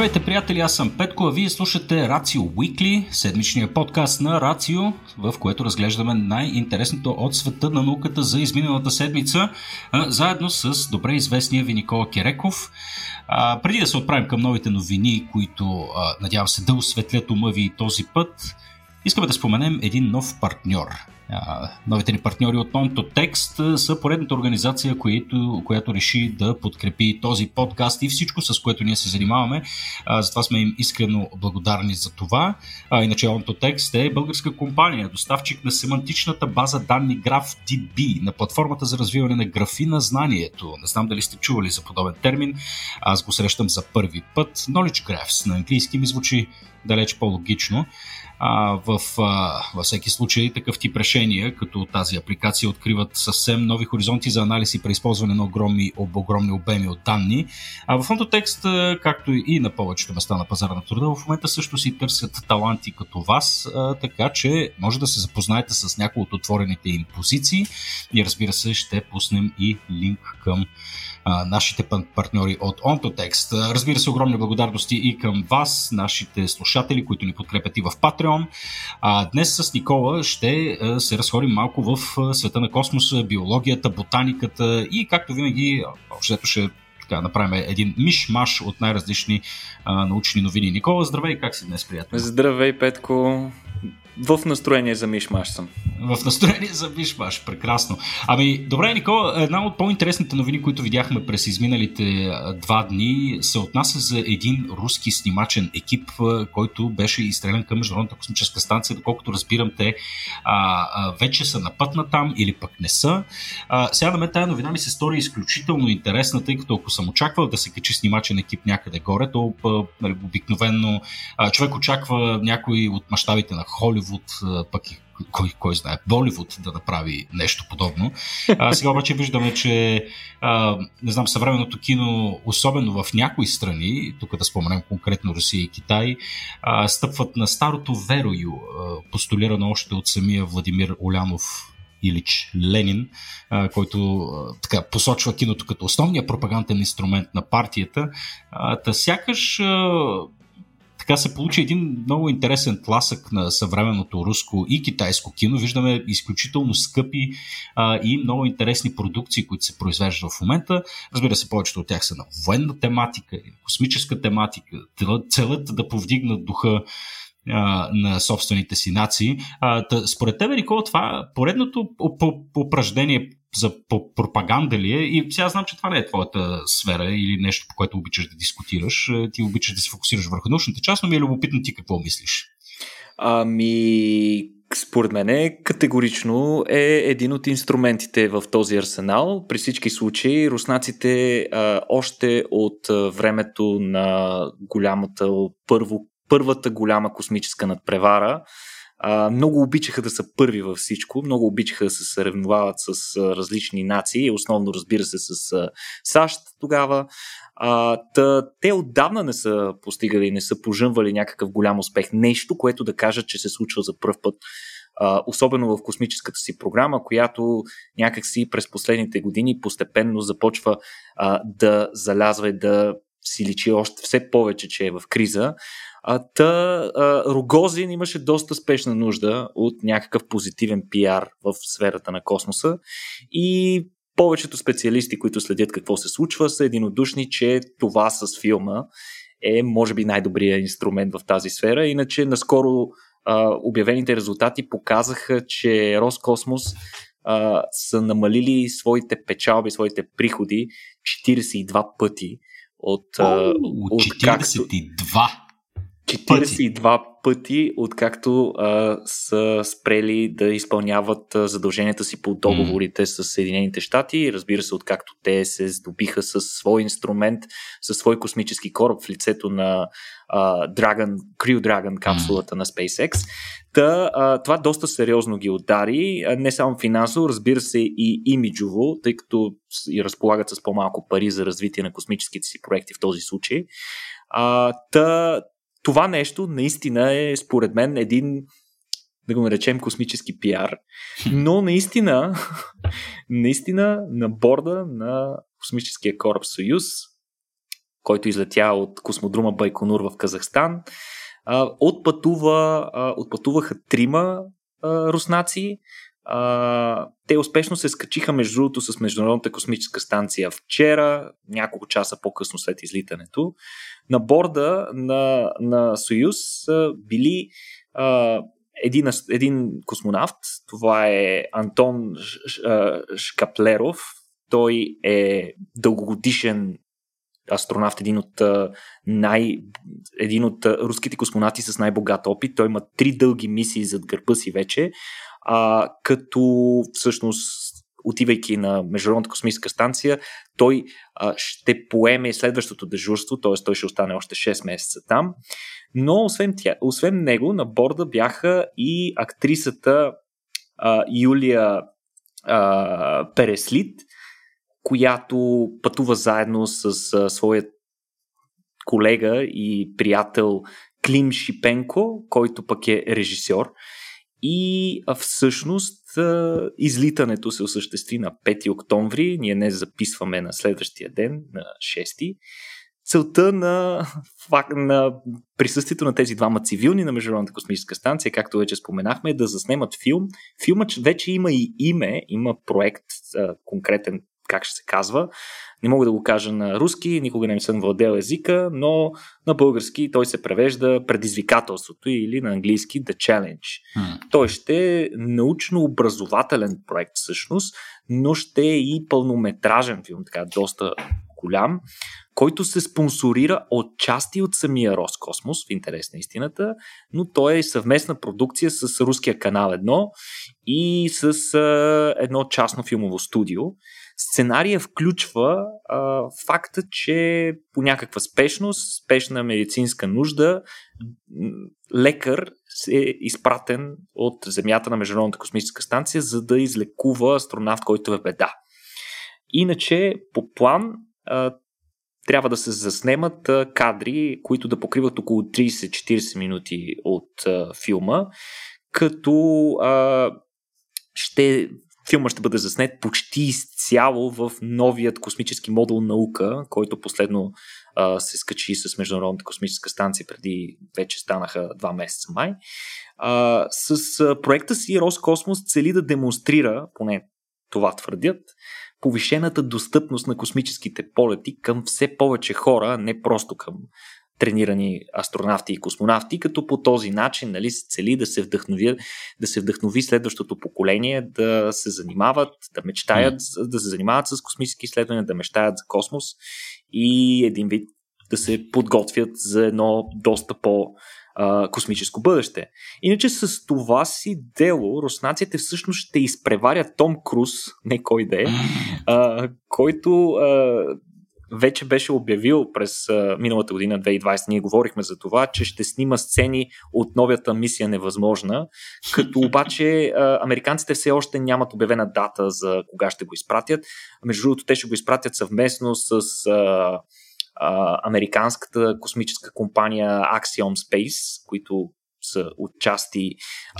Здравейте, приятели! Аз съм Петко, а вие слушате Рацио Уикли, седмичния подкаст на Рацио, в което разглеждаме най-интересното от света на науката за изминалата седмица, заедно с добре известния ви Никола Кереков. Преди да се отправим към новите новини, които надявам се да осветлят ума ви този път, искаме да споменем един нов партньор – новите ни партньори от Text са поредната организация, която, която реши да подкрепи този подкаст и всичко, с което ние се занимаваме. Затова сме им искрено благодарни за това. Иначе Text е българска компания, доставчик на семантичната база данни GraphDB на платформата за развиване на графи на знанието. Не знам дали сте чували за подобен термин. Аз го срещам за първи път. Knowledge Graphs на английски ми звучи далеч по-логично. А, в, а, във всеки случай такъв тип решения, като тази апликация, откриват съвсем нови хоризонти за анализ и преизползване на огромни, об, огромни обеми от данни. А в фонтотекст, както и на повечето места на пазара на труда, в момента също си търсят таланти като вас, а, така че може да се запознаете с някои от отворените им позиции и разбира се ще пуснем и линк към нашите партньори от OntoText. Разбира се, огромни благодарности и към вас, нашите слушатели, които ни подкрепят и в Patreon. А, днес с Никола ще се разходим малко в света на космоса, биологията, ботаниката и както винаги, общото ще така, направим един миш-маш от най-различни а, научни новини. Никола, здравей, как си днес, приятел? Здравей, Петко. В настроение за мишмаш съм. В настроение за мишмаш, прекрасно. Ами, добре, Никола, една от по-интересните новини, които видяхме през изминалите два дни, се отнася за един руски снимачен екип, който беше изстрелян към Международната космическа станция. Доколкото разбирам, те а, а, вече са на път на там или пък не са. А, сега на мен тази новина ми се стори изключително интересна, тъй като ако съм очаквал да се качи снимачен екип някъде горе, то нали, обикновенно а, човек очаква някой от мащабите на Холивуд Холивуд, пък и кой, кой знае, Боливуд да направи нещо подобно. А, сега обаче виждаме, че а, не знам, съвременното кино, особено в някои страни, тук да споменем конкретно Русия и Китай, а, стъпват на старото верою, а, постулирано още от самия Владимир Олянов Илич Ленин, а, който а, така, посочва киното като основния пропаганден инструмент на партията. А, та сякаш а, така се получи един много интересен тласък на съвременното руско и китайско кино. Виждаме изключително скъпи а, и много интересни продукции, които се произвеждат в момента. Разбира се, повечето от тях са на военна тематика космическа тематика. Целят да повдигнат духа на собствените си нации. Според тебе, Никола, това поредното упражнение за пропаганда ли е? И сега знам, че това не е твоята сфера или нещо, по което обичаш да дискутираш. Е, ти обичаш да се фокусираш върху научната част, но ми е любопитно ти какво мислиш. Ами, според мен категорично е един от инструментите в този арсенал. При всички случаи руснаците а, още от времето на голямата първо, първата голяма космическа надпревара а, много обичаха да са първи във всичко, много обичаха да се съревновават с а, различни нации, основно разбира се с а, САЩ тогава. А, та, те отдавна не са постигали, не са пожънвали някакъв голям успех. Нещо, което да кажат, че се случва за първ път. Uh, особено в космическата си програма, която някакси през последните години постепенно започва uh, да залязва и да си личи още все повече, че е в криза. А, та а, Рогозин имаше доста спешна нужда от някакъв позитивен пиар в сферата на космоса и повечето специалисти, които следят какво се случва, са единодушни, че това с филма е, може би, най-добрият инструмент в тази сфера. Иначе, наскоро а, обявените резултати показаха, че Роскосмос а, са намалили своите печалби, своите приходи 42 пъти от, О, от 42! Както, 42 пъти, откакто а, са спрели да изпълняват задълженията си по договорите mm. с Съединените щати. Разбира се, откакто те се здобиха с свой инструмент, със свой космически кораб в лицето на а, Dragon, Crew Dragon капсулата mm. на SpaceX. Та, а, това доста сериозно ги удари, а, не само финансово, разбира се и имиджово, тъй като и разполагат с по-малко пари за развитие на космическите си проекти в този случай. А, та, това нещо наистина е, според мен, един да го наречем космически пиар, но наистина, наистина на борда на космическия кораб Съюз който излетя от космодрума Байконур в Казахстан. Отпътува, отпътуваха трима руснаци. Те успешно се скачиха между другото с Международната космическа станция вчера, няколко часа по-късно след излитането. На борда на, на Союз са били а, един, един космонавт, това е Антон Шкаплеров. Той е дългогодишен астронавт, един от, най, един от руските космонавти с най-богат опит. Той има три дълги мисии зад гърба си вече, а, като всъщност отивайки на Международната космическа станция, той а, ще поеме следващото дежурство, т.е. той ще остане още 6 месеца там. Но освен, тя, освен него на борда бяха и актрисата а, Юлия а, Переслит, която пътува заедно с а, своят колега и приятел Клим Шипенко, който пък е режисьор. И а, всъщност а, излитането се осъществи на 5 октомври. Ние не записваме на следващия ден, на 6 целта на, на присъствието на тези двама цивилни на Международната космическа станция, както вече споменахме, е да заснемат филм. Филмът вече има и име, има проект конкретен, как ще се казва. Не мога да го кажа на руски, никога не съм владел езика, но на български той се превежда предизвикателството или на английски The Challenge. Hmm. Той ще е научно-образователен проект всъщност, но ще е и пълнометражен филм, така доста голям, който се спонсорира от части от самия Роскосмос, в интерес на истината, но той е съвместна продукция с Руския канал 1 и с едно частно филмово студио. Сценария включва а, факта, че по някаква спешност, спешна медицинска нужда, лекар е изпратен от Земята на Международната космическа станция, за да излекува астронавт, който е беда. Иначе, по план, трябва да се заснемат а, кадри, които да покриват около 30-40 минути от а, филма, като а, ще филма ще бъде заснет почти изцяло в новият космически модул наука, който последно а, се скачи с Международната космическа станция преди вече станаха два месеца май. А, с а, проекта си Роскосмос цели да демонстрира, поне това твърдят, повишената достъпност на космическите полети към все повече хора, не просто към тренирани астронавти и космонавти, като по този начин нали, се цели да се, вдъхнови, да се вдъхнови следващото поколение да се занимават, да мечтаят, mm. да се занимават с космически изследвания, да мечтаят за космос и един вид да се подготвят за едно доста по- космическо бъдеще. Иначе с това си дело руснаците всъщност ще изпреварят Том Круз, не кой да е, а, който а, вече беше обявил през а, миналата година, 2020, ние говорихме за това, че ще снима сцени от новията мисия Невъзможна, като обаче а, американците все още нямат обявена дата за кога ще го изпратят. Между другото, те ще го изпратят съвместно с а, а, американската космическа компания Axiom Space, които са отчасти.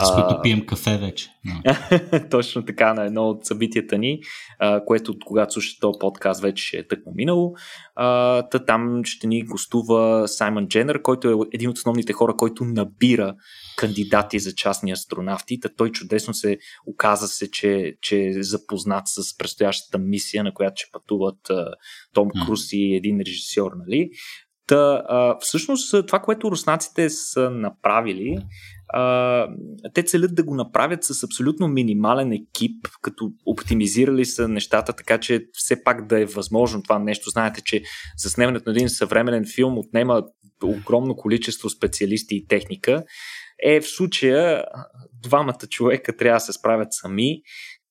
С които пием кафе вече. No. Точно така, на едно от събитията ни, а, което когато слушате този подкаст вече ще е тъкмо минало. А, та там ще ни гостува Саймън Дженър, който е един от основните хора, който набира кандидати за частни астронавти. Та той чудесно се оказа се, че, че е запознат с предстоящата мисия, на която ще пътуват а, Том Круз и един режисьор. Нали? Та, а, всъщност това, което руснаците са направили, а, те целят да го направят с абсолютно минимален екип, като оптимизирали са нещата, така че все пак да е възможно това нещо. Знаете, че заснемането на един съвременен филм отнема огромно количество специалисти и техника. Е, в случая двамата човека трябва да се справят сами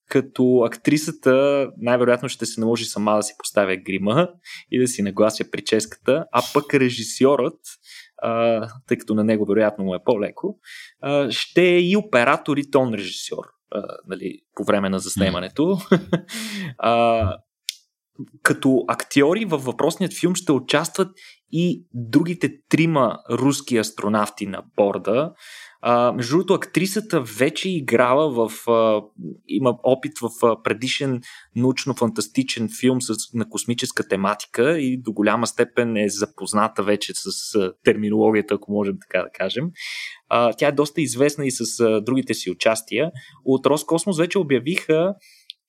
като актрисата най-вероятно ще се наложи сама да си поставя грима и да си наглася прическата, а пък режисьорът, а, тъй като на него вероятно му е по-леко, а, ще е и оператор и тон режисьор а, нали, по време на заснемането. а, като актьори във въпросният филм ще участват и другите трима руски астронавти на борда. А, между другото, актрисата вече играла в. А, има опит в а, предишен научно-фантастичен филм с, на космическа тематика и до голяма степен е запозната вече с а, терминологията, ако можем така да кажем. А, тя е доста известна и с а, другите си участия. От Роскосмос вече обявиха,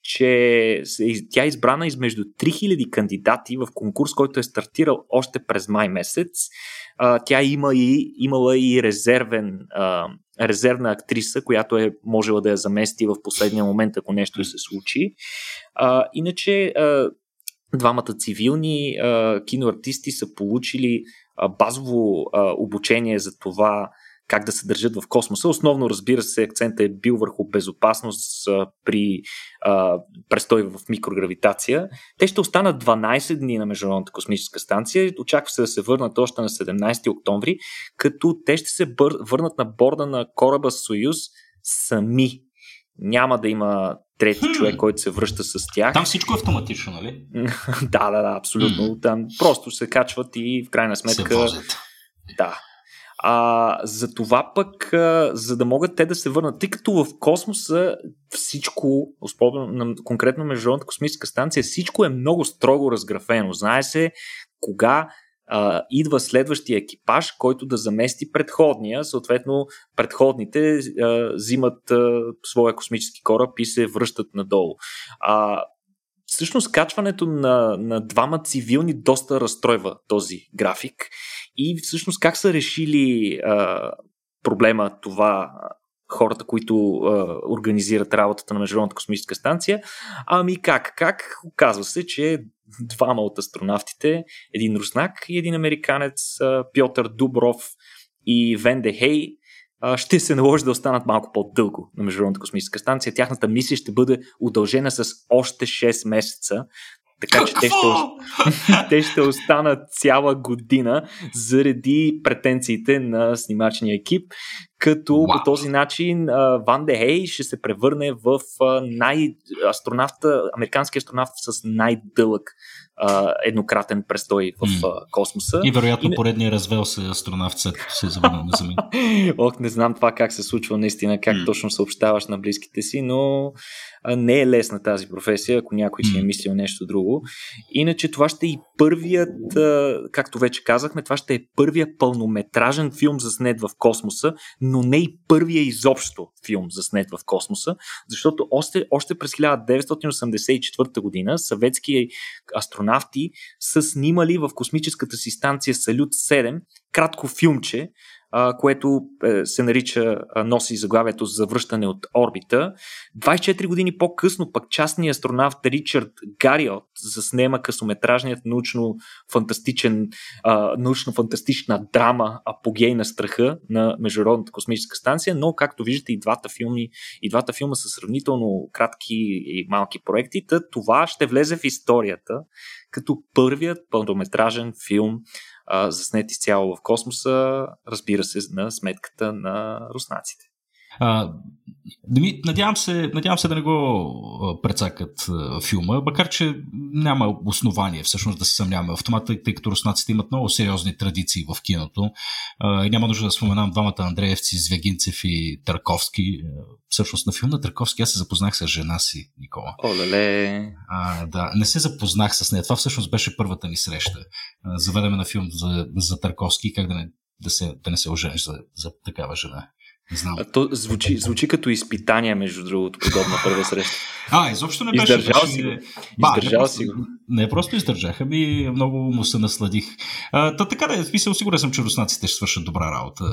че тя е избрана измежду 3000 кандидати в конкурс, който е стартирал още през май месец. Тя има и, имала и резервен, резервна актриса, която е можела да я замести в последния момент, ако нещо се случи. Иначе двамата цивилни киноартисти са получили базово обучение за това как да се държат в космоса. Основно, разбира се, акцентът е бил върху безопасност при а, престой в микрогравитация. Те ще останат 12 дни на Международната космическа станция. Очаква се да се върнат още на 17 октомври, като те ще се бър... върнат на борда на кораба Союз сами. Няма да има трети хм. човек, който се връща с тях. Там всичко е автоматично, нали? да, да, да, абсолютно. Хм. Там просто се качват и в крайна сметка. Да, а, за това пък, а, за да могат те да се върнат, тъй като в космоса всичко, на конкретно Международната космическа станция, всичко е много строго разграфено. Знае се кога а, идва следващия екипаж, който да замести предходния. Съответно, предходните а, взимат а, своя космически кораб и се връщат надолу. А, всъщност, качването на, на двама цивилни доста разстройва този график. И всъщност как са решили а, проблема това хората, които а, организират работата на Международната космическа станция. Ами как? Как? Оказва се, че двама от астронавтите, един руснак и един американец, а, Пьотър Дубров и Вен Дехей, ще се наложи да останат малко по-дълго на Международната космическа станция. Тяхната мисия ще бъде удължена с още 6 месеца, така че те ще, те ще останат цяла година заради претенциите на снимачния екип, като wow. по този начин Ван Де Хей ще се превърне в най-астронавта, американски астронавт с най-дълъг а, еднократен престой в mm. космоса. И вероятно и... поредния развел се астронавт, след се завърнал на Земя. Ох, не знам това как се случва наистина, как mm. точно съобщаваш на близките си, но не е лесна тази професия, ако някой си е мислил нещо друго. Иначе това ще е и първият, както вече казахме, това ще е първият пълнометражен филм заснет в космоса, но не и първия изобщо филм заснет в космоса, защото още, още през 1984 година съветски астронавти са снимали в космическата си станция Салют 7 кратко филмче, което е, се нарича, носи заглавието за връщане от орбита. 24 години по-късно пък частният астронавт Ричард Гариот заснема късометражният научно-фантастичен, научно-фантастична драма Апогей на страха на Международната космическа станция, но както виждате и двата филми, и двата филма са сравнително кратки и малки проекти, това ще влезе в историята като първият пълнометражен филм заснет изцяло в космоса, разбира се, на сметката на руснаците. А, надявам, се, надявам се да не го прецакат филма, макар че няма основание всъщност да се съмняваме в това, тъй, като руснаците имат много сериозни традиции в киното. А, и няма нужда да споменам двамата Андреевци, Звягинцев и Търковски. Всъщност на филм на Търковски аз се запознах с жена си, Никола. Оле! А, да, не се запознах с нея. Това всъщност беше първата ни среща. Заведеме на филм за, за Търковски как да не, да, се, да не се ожениш за, за такава жена. Не знам. А то звучи, звучи като изпитание, между другото, подобна първа среща. А, изобщо не беше. Издържал си го. Издържал си го. Не, просто издържах, ами много му се насладих. А, та така да е, смисъл, сигурен съм, че руснаците ще свършат добра работа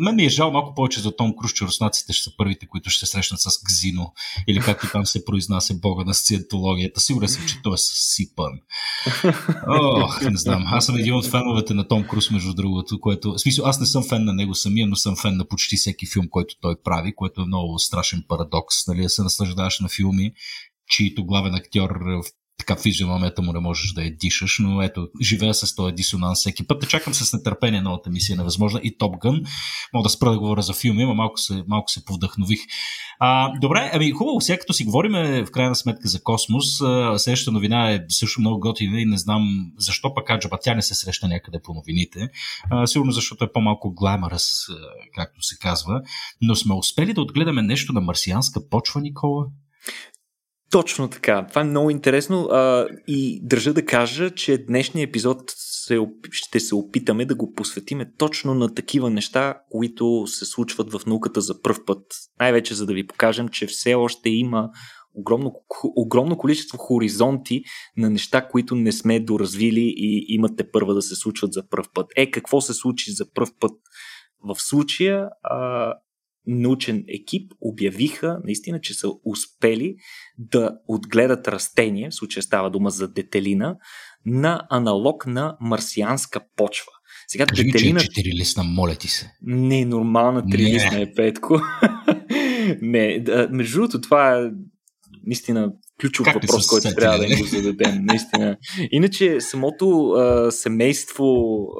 мен ми е жал малко повече за Том Круз, че руснаците ще са първите, които ще се срещнат с Гзино, или както там се произнася бога на сциентологията. Сигурен съм, че той е с Сипън. Ох, не знам. Аз съм един от феновете на Том Круз, между другото, което... В смисъл, аз не съм фен на него самия, но съм фен на почти всеки филм, който той прави, което е много страшен парадокс. Нали, да се наслаждаваш на филми, чието главен актьор в така физиономията му не можеш да я дишаш, но ето, живея с този дисонанс всеки път. Чакам с нетърпение новата мисия невъзможна и Топ Гън. Мога да спра да говоря за филми, но малко се, малко се повдъхнових. А, добре, ами хубаво, сега като си говорим в крайна сметка за космос, следващата новина е също много готина и не знам защо пък Аджаба тя не се среща някъде по новините. А, сигурно защото е по-малко глаймърс, както се казва. Но сме успели да отгледаме нещо на марсианска почва, Никола? Точно така. Това е много интересно а, и държа да кажа, че днешния епизод се, ще се опитаме да го посветиме точно на такива неща, които се случват в науката за пръв път. Най-вече за да ви покажем, че все още има огромно, огромно количество хоризонти на неща, които не сме доразвили и имате първа да се случват за пръв път. Е, какво се случи за пръв път? В случая а, научен екип обявиха наистина, че са успели да отгледат растение, в случая става дума за детелина, на аналог на марсианска почва. Сега Кажи детелина... Ми, че е моля ти се. Не, нормална трилистна е, Петко. не, да, между другото, това е наистина ключов как въпрос, който трябва да им го зададем. Наистина. Иначе самото а, семейство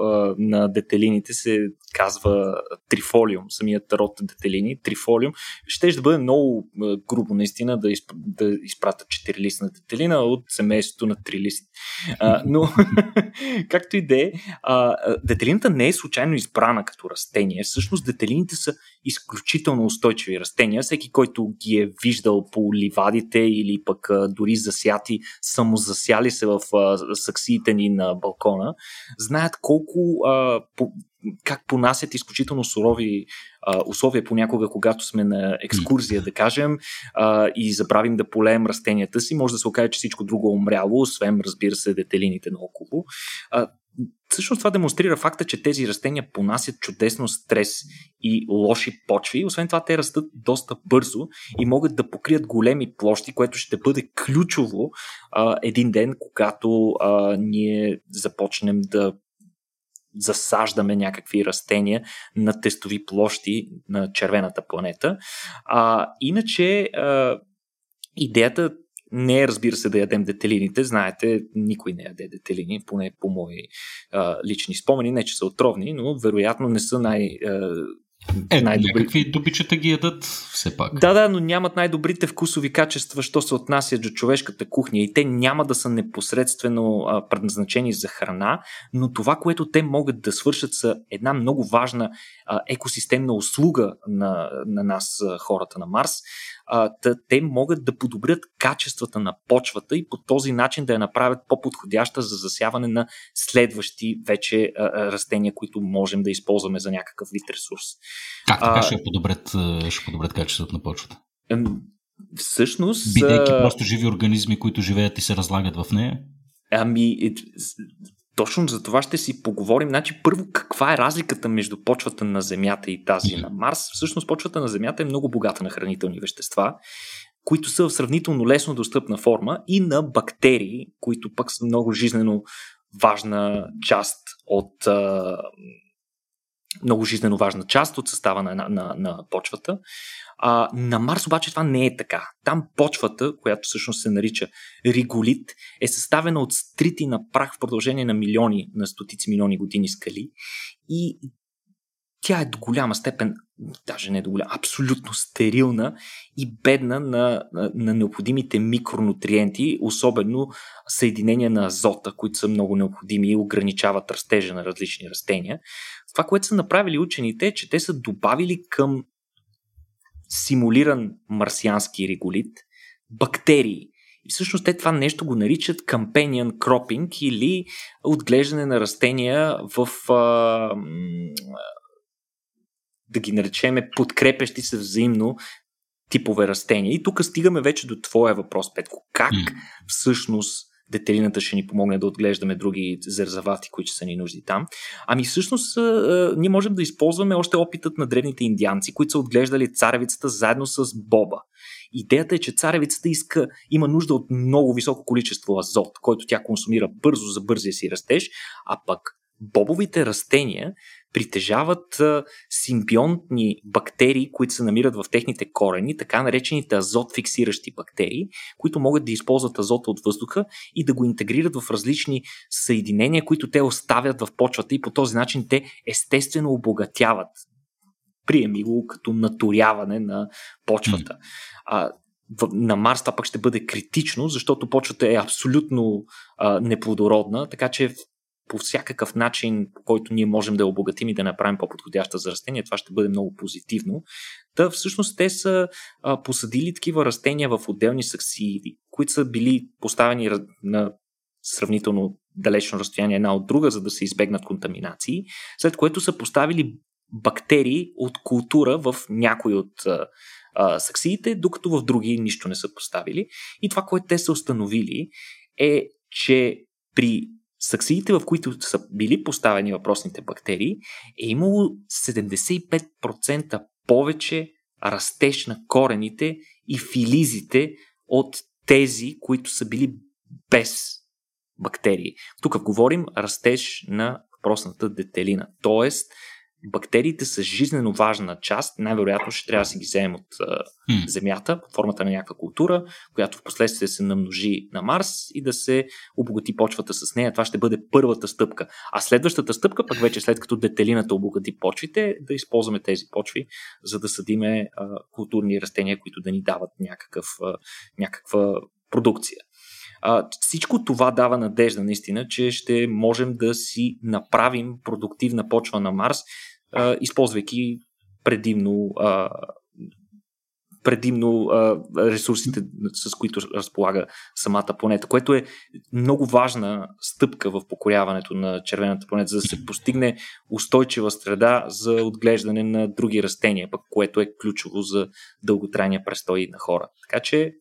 а, на детелините се казва трифолиум, самият род детелини, трифолиум. Ще да бъде много а, грубо наистина да, изп... да изпратят четирилистна детелина от семейството на трилистни. А, но, както и да е, детелината не е случайно избрана като растение. Всъщност детелините са изключително устойчиви растения. Всеки, който ги е виждал по ливадите или пък дори засяти, самозасяли се в саксиите ни на балкона, знаят колко как понасят изключително сурови а, условия понякога, когато сме на екскурзия, да кажем, а, и забравим да полеем растенията си, може да се окаже, че всичко друго е умряло, освен, разбира се, детелините наоколо. А, Всъщност това демонстрира факта, че тези растения понасят чудесно стрес и лоши почви. Освен това, те растат доста бързо и могат да покрият големи площи, което ще бъде ключово а, един ден, когато а, ние започнем да засаждаме някакви растения на тестови площи на червената планета. А, иначе, а, идеята не е, разбира се, да ядем детелините. Знаете, никой не яде детелини, поне по мои а, лични спомени. Не, че са отровни, но вероятно не са най- а, е, най-добри. някакви дупичета ги ядат все пак. Да, да, но нямат най-добрите вкусови качества, що се отнася до човешката кухня и те няма да са непосредствено а, предназначени за храна, но това, което те могат да свършат са една много важна а, екосистемна услуга на, на нас, хората на Марс, а, те могат да подобрят качествата на почвата и по този начин да я направят по-подходяща за засяване на следващи вече а, растения, които можем да използваме за някакъв вид ресурс. Как така а, ще, подобрят, ще подобрят качеството на почвата? Всъщност. Бидейки просто живи организми, които живеят и се разлагат в нея? Ами, точно за това ще си поговорим. Значи, първо, каква е разликата между почвата на Земята и тази на Марс? Всъщност, почвата на Земята е много богата на хранителни вещества, които са в сравнително лесно достъпна форма и на бактерии, които пък са много жизнено важна част от много жизненно важна част от състава на, на, на почвата. А, на Марс обаче това не е така. Там почвата, която всъщност се нарича риголит, е съставена от стрити на прах в продължение на милиони, на стотици милиони години скали и тя е до голяма степен, даже не до голяма, абсолютно стерилна и бедна на, на, на необходимите микронутриенти, особено съединения на азота, които са много необходими и ограничават растежа на различни растения. Това, което са направили учените е, че те са добавили към симулиран марсиански реголит бактерии. И всъщност те това нещо го наричат companion cropping или отглеждане на растения в а, да ги наречеме подкрепещи се взаимно типове растения. И тук стигаме вече до твоя въпрос, Петко. Как всъщност детелината ще ни помогне да отглеждаме други зерзавати, които са ни нужди там. Ами всъщност ние можем да използваме още опитът на древните индианци, които са отглеждали царевицата заедно с боба. Идеята е, че царевицата иска, има нужда от много високо количество азот, който тя консумира бързо за бързия си растеж, а пък бобовите растения притежават симбионтни бактерии, които се намират в техните корени, така наречените азот фиксиращи бактерии, които могат да използват азота от въздуха и да го интегрират в различни съединения, които те оставят в почвата и по този начин те естествено обогатяват приеми го като наторяване на почвата. А, на Марс това пък ще бъде критично, защото почвата е абсолютно а, неплодородна, така че по всякакъв начин, по който ние можем да я обогатим и да направим по-подходяща за растения, това ще бъде много позитивно. Та всъщност те са а, посадили такива растения в отделни саксиди, които са били поставени на сравнително далечно разстояние една от друга, за да се избегнат контаминации, след което са поставили бактерии от култура в някои от а, саксиите, докато в други нищо не са поставили. И това, което те са установили е, че при саксиите, в които са били поставени въпросните бактерии, е имало 75% повече растеж на корените и филизите от тези, които са били без бактерии. Тук говорим растеж на въпросната детелина. Тоест, бактериите са жизнено важна част, най-вероятно ще трябва да си ги вземем от mm. Земята под формата на някаква култура, която в последствие се намножи на Марс и да се обогати почвата с нея. Това ще бъде първата стъпка. А следващата стъпка, пък вече след като детелината обогати почвите, да използваме тези почви, за да съдиме а, културни растения, които да ни дават някакъв, а, някаква продукция. А, всичко това дава надежда наистина, че ще можем да си направим продуктивна почва на Марс използвайки предимно предимно ресурсите, с които разполага самата планета, което е много важна стъпка в покоряването на червената планета, за да се постигне устойчива среда за отглеждане на други растения, пък което е ключово за дълготрайния престой на хора. Така че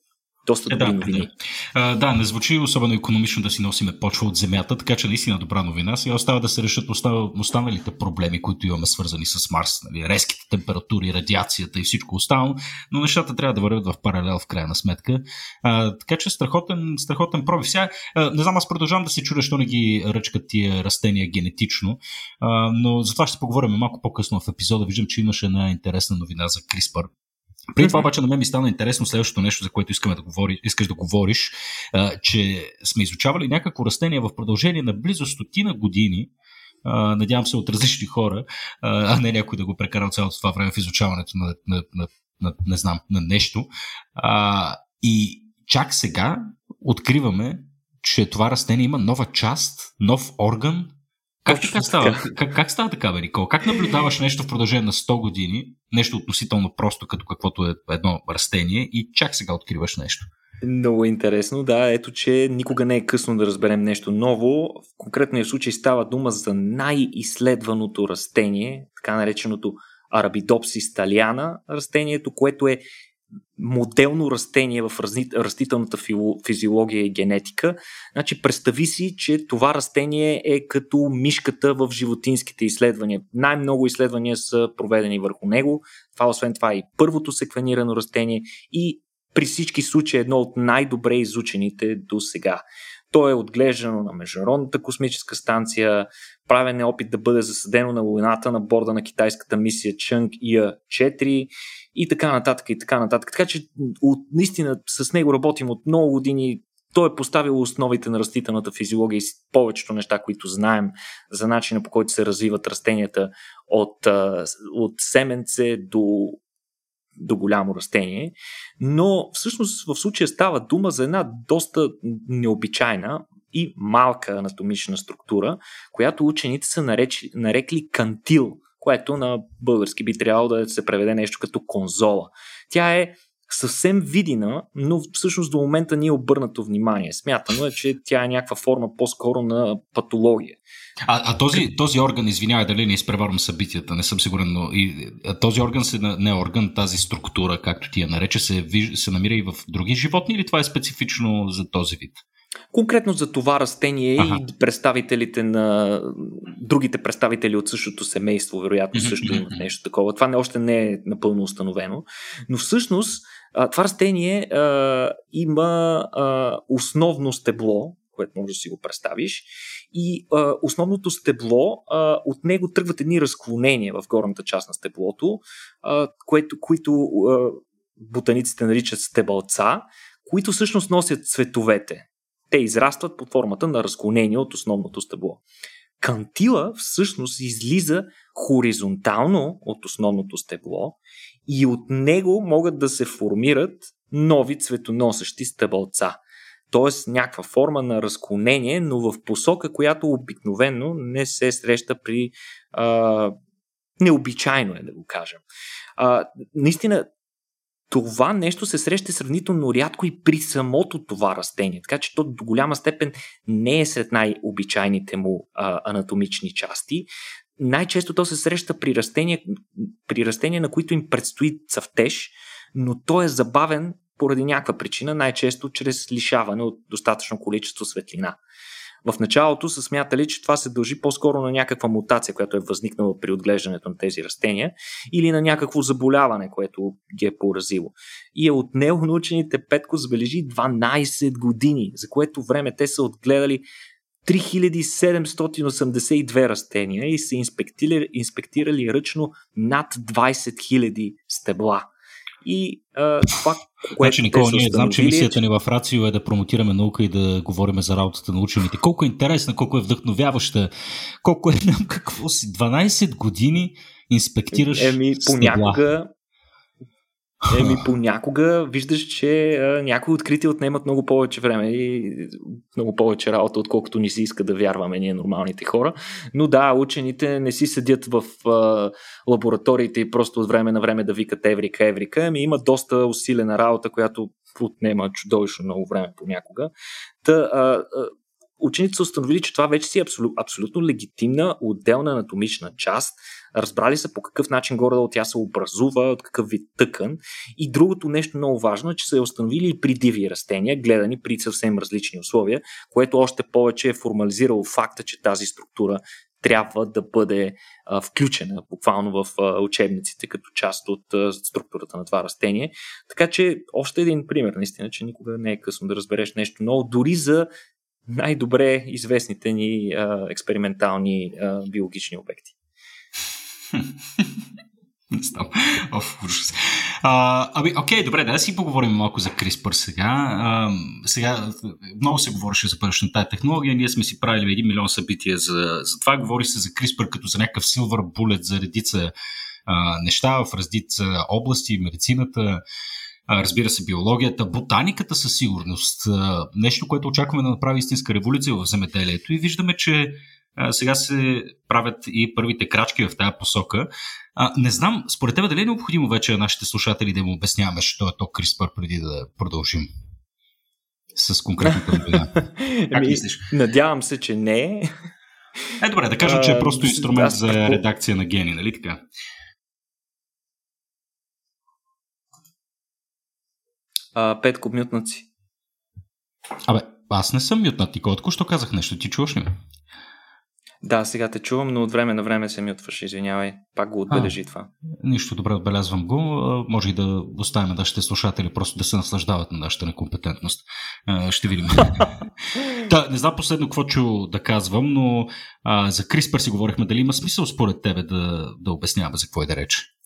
доста добри е, да, новини. Да. да, не звучи особено економично да си носиме почва от земята, така че наистина добра новина. Сега остава да се решат останалите проблеми, които имаме свързани с Марс. Нали, резките температури, радиацията и всичко останало, но нещата трябва да вървят в паралел в крайна сметка. А, така че страхотен, страхотен проби. Сега, а, не знам, аз продължавам да се чудя, що не ги ръчкат тия растения генетично, а, но за това ще поговорим малко по-късно в епизода. Виждам, че имаше една интересна новина за CRISPR преди това обаче на мен ми стана интересно следващото нещо, за което искаме да говори, искаш да говориш, а, че сме изучавали някакво растение в продължение на близо стотина години, а, надявам се от различни хора, а, а не някой да го прекарал цялото това време в изучаването на, на, на, на не знам, на нещо. А, и чак сега откриваме, че това растение има нова част, нов орган, как така става? Как, как става така, бе, Никол? Как наблюдаваш нещо в продължение на 100 години, нещо относително просто, като каквото е едно растение, и чак сега откриваш нещо? Много интересно, да. Ето, че никога не е късно да разберем нещо ново. В конкретния случай става дума за най-изследваното растение, така нареченото Арабидопсис талиана, растението, което е моделно растение в растителната физиология и генетика. Значи, представи си, че това растение е като мишката в животинските изследвания. Най-много изследвания са проведени върху него. Това, освен това, е и първото секвенирано растение и при всички случаи едно от най-добре изучените до сега. То е отглеждано на Международната космическа станция, правен е опит да бъде засадено на Луната на борда на китайската мисия Чънг ИА-4 и така нататък и така нататък. Така че от, наистина с него работим от много години. Той е поставил основите на растителната физиология и повечето неща, които знаем за начина по който се развиват растенията от, от семенце до до голямо растение, но всъщност в случая става дума за една доста необичайна и малка анатомична структура, която учените са наречи, нарекли кантил, което на български би трябвало да се преведе нещо като конзола. Тя е съвсем видина, но всъщност до момента ни е обърнато внимание. Смятано е, че тя е някаква форма по-скоро на патология. А, а този, този орган, извинявай дали не изпреварвам събитията, не съм сигурен, но и, този орган се, не орган, тази структура, както ти я нарече, се, се намира и в други животни или това е специфично за този вид? Конкретно за това растение ага. и представителите на другите представители от същото семейство, вероятно също имат нещо такова. Това не, още не е напълно установено. Но всъщност това растение а, има а, основно стебло, което може да си го представиш. И а, основното стебло, а, от него тръгват едни разклонения в горната част на стеблото, а, което, които а, ботаниците наричат стебълца, които всъщност носят цветовете. Те израстват под формата на разклонения от основното стебло. Кантила всъщност излиза хоризонтално от основното стебло и от него могат да се формират нови цветоносещи стъбълца. Тоест някаква форма на разклонение, но в посока, която обикновено не се среща при а, необичайно е да го кажем. А, наистина, това нещо се среща сравнително рядко и при самото това растение. Така че то до голяма степен не е сред най-обичайните му а, анатомични части. Най-често то се среща при растения, при растения, на които им предстои цъфтеж, но той е забавен поради някаква причина, най-често чрез лишаване от достатъчно количество светлина. В началото са смятали, че това се дължи по-скоро на някаква мутация, която е възникнала при отглеждането на тези растения, или на някакво заболяване, което ги е поразило. И е от него научените Петко забележи 12 години, за което време те са отгледали 3782 растения и са инспектирали, инспектирали ръчно над 20 000 стебла. И а, това, което значи, Никола, ние знам, че мисията ни в Рацио е да промотираме наука и да говорим за работата на учените. Колко е интересна, колко е вдъхновяваща, колко е нам какво си. 12 години инспектираш Еми, понякога, Еми, понякога виждаш, че някои открития отнемат много повече време и много повече работа, отколкото ни се иска да вярваме ние нормалните хора. Но да, учените не си седят в а, лабораториите и просто от време на време да викат Еврика, Еврика. Ами има доста усилена работа, която отнема чудовищно много време понякога. Та, а, а, учените са установили, че това вече си е абсолют, абсолютно легитимна отделна анатомична част. Разбрали са по какъв начин горе тя се образува, от какъв вид тъкан. И другото нещо много важно е, че са я установили и при диви растения, гледани при съвсем различни условия, което още повече е формализирало факта, че тази структура трябва да бъде а, включена буквално в а, учебниците като част от а, структурата на това растение. Така че още един пример, наистина, че никога не е късно да разбереш нещо ново, дори за най-добре известните ни а, експериментални а, биологични обекти. Не знам. Оф, ужас. А, ами, окей, добре, да си поговорим малко за CRISPR сега. А, сега много се говореше за пършната технология. Ние сме си правили един милион събития за, за това. Говори се за CRISPR като за някакъв силвър булет за редица а, неща в редица области, медицината, разбира се, биологията, ботаниката със сигурност. Нещо, което очакваме да направи истинска революция в земеделието и виждаме, че сега се правят и първите крачки в тази посока. не знам, според тебе дали е необходимо вече нашите слушатели да им обясняваме, що е то CRISPR преди да продължим? С конкретната новина. Как мислиш? Надявам се, че не. Е, добре, да кажем, че е просто инструмент за редакция на гени, нали така? А, Петко, мютнат си. Абе, аз не съм мютнат. Ти котко, що казах нещо? Ти чуваш ли? Да, сега те чувам, но от време на време се мютваш, извинявай. Пак го отбележи а, това. Нищо добре, отбелязвам го. Може и да оставим нашите слушатели просто да се наслаждават на нашата некомпетентност. Ще видим. да, не знам последно какво чу да казвам, но а, за CRISPR си говорихме. Дали има смисъл според тебе да, да обясняваме за какво е да реч?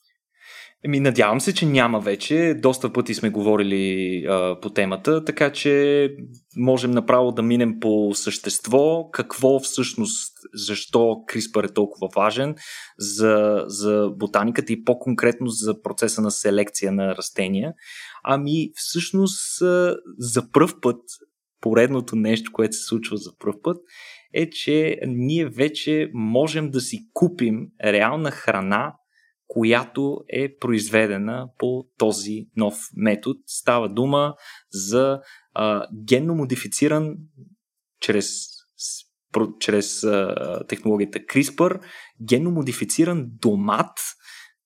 Еми, надявам се, че няма вече. Доста пъти сме говорили а, по темата, така че можем направо да минем по същество. Какво всъщност, защо CRISPR е толкова важен за, за ботаниката и по-конкретно за процеса на селекция на растения. Ами, всъщност, за пръв път, поредното нещо, което се случва за пръв път, е, че ние вече можем да си купим реална храна която е произведена по този нов метод. Става дума за а, генно модифициран чрез, чрез а, технологията CRISPR, генно модифициран домат,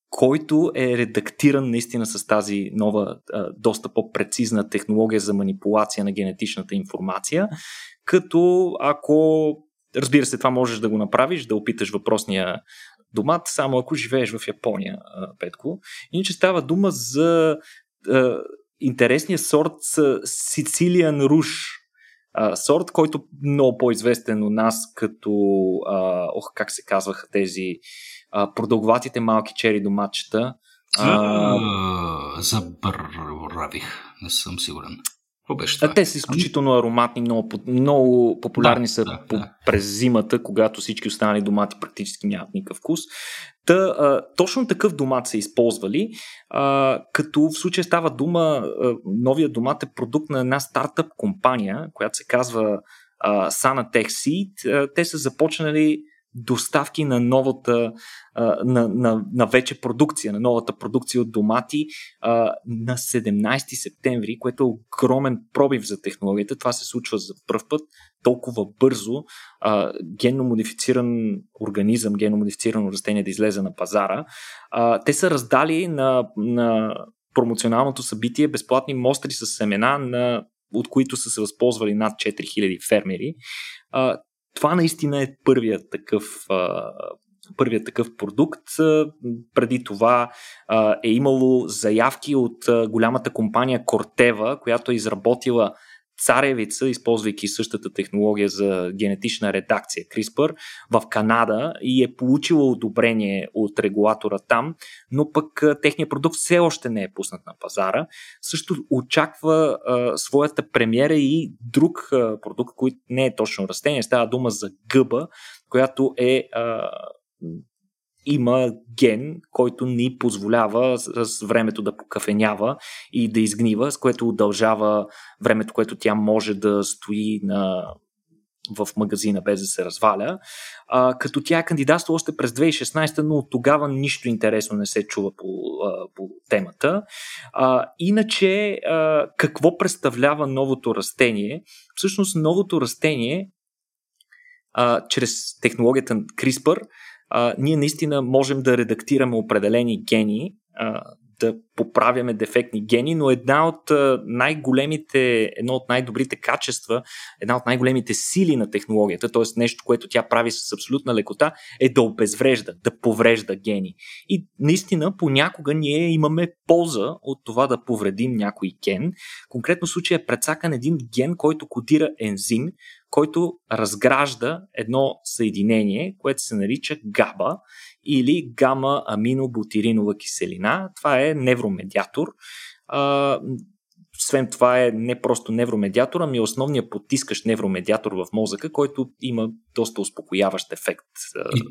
който е редактиран наистина с тази нова, а, доста по-прецизна технология за манипулация на генетичната информация, като ако Разбира се, това можеш да го направиш, да опиташ въпросния домат, само ако живееш в Япония, Петко. Иначе става дума за интересния сорт Сицилиан руш. сорт, който много по-известен у нас като, а, ох, как се казваха тези а, продълговатите малки чери домачета. А... Забравих, не съм сигурен. Беше това? те са изключително ароматни, много, много популярни да, са да, по, да. през зимата, когато всички останали домати практически нямат никакъв вкус. Та, а, точно такъв домат са използвали, а, като в случая става дума, а, новия домат е продукт на една стартъп компания, която се казва а, Sanatech Seed. А, те са започнали доставки на новата, на, на, на вече продукция, на новата продукция от домати на 17 септември, което е огромен пробив за технологията. Това се случва за първ път толкова бързо генно модифициран организъм, генно модифицирано растение да излезе на пазара. Те са раздали на, на промоционалното събитие безплатни мостри с семена, на, от които са се възползвали над 4000 фермери това наистина е първият такъв първият такъв продукт. Преди това е имало заявки от голямата компания Кортева, която е изработила царевица, използвайки същата технология за генетична редакция CRISPR в Канада и е получила одобрение от регулатора там, но пък техният продукт все още не е пуснат на пазара. Също очаква а, своята премиера и друг а, продукт, който не е точно растение, става дума за гъба, която е а, има ген, който ни позволява с времето да покафенява и да изгнива, с което удължава времето, което тя може да стои на в магазина без да се разваля. А, като тя е кандидатства още през 2016, но от тогава нищо интересно не се чува по, а, по темата. А, иначе, а, какво представлява новото растение? Всъщност, новото растение, а, чрез технологията CRISPR, а, ние наистина можем да редактираме определени гени, а, да поправяме дефектни гени, но една от най-големите, едно от най-добрите качества, една от най-големите сили на технологията, т.е. нещо, което тя прави с абсолютна лекота, е да обезврежда, да поврежда гени. И наистина понякога ние имаме полза от това да повредим някой ген. Конкретно случая е прецакан един ген, който кодира ензим, който разгражда едно съединение, което се нарича ГАБА или гама аминобутиринова киселина. Това е невромедиатор. А, освен това е не просто невромедиатор, ами е основният потискащ невромедиатор в мозъка, който има доста успокояващ ефект. И,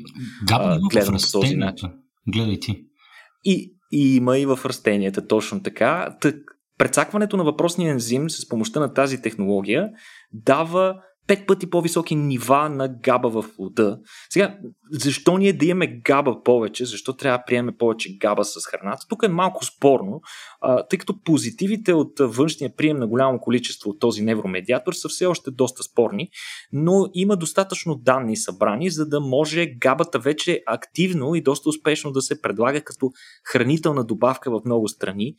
габа гледан по този начин. Гледай ти. И, и има и в растенията, точно така. Тък, прецакването на въпросния ензим с помощта на тази технология дава пет пъти по-високи нива на габа в плода. Сега, защо ние да имаме габа повече? Защо трябва да приемем повече габа с храната? Тук е малко спорно, тъй като позитивите от външния прием на голямо количество от този невромедиатор са все още доста спорни, но има достатъчно данни събрани, за да може габата вече активно и доста успешно да се предлага като хранителна добавка в много страни,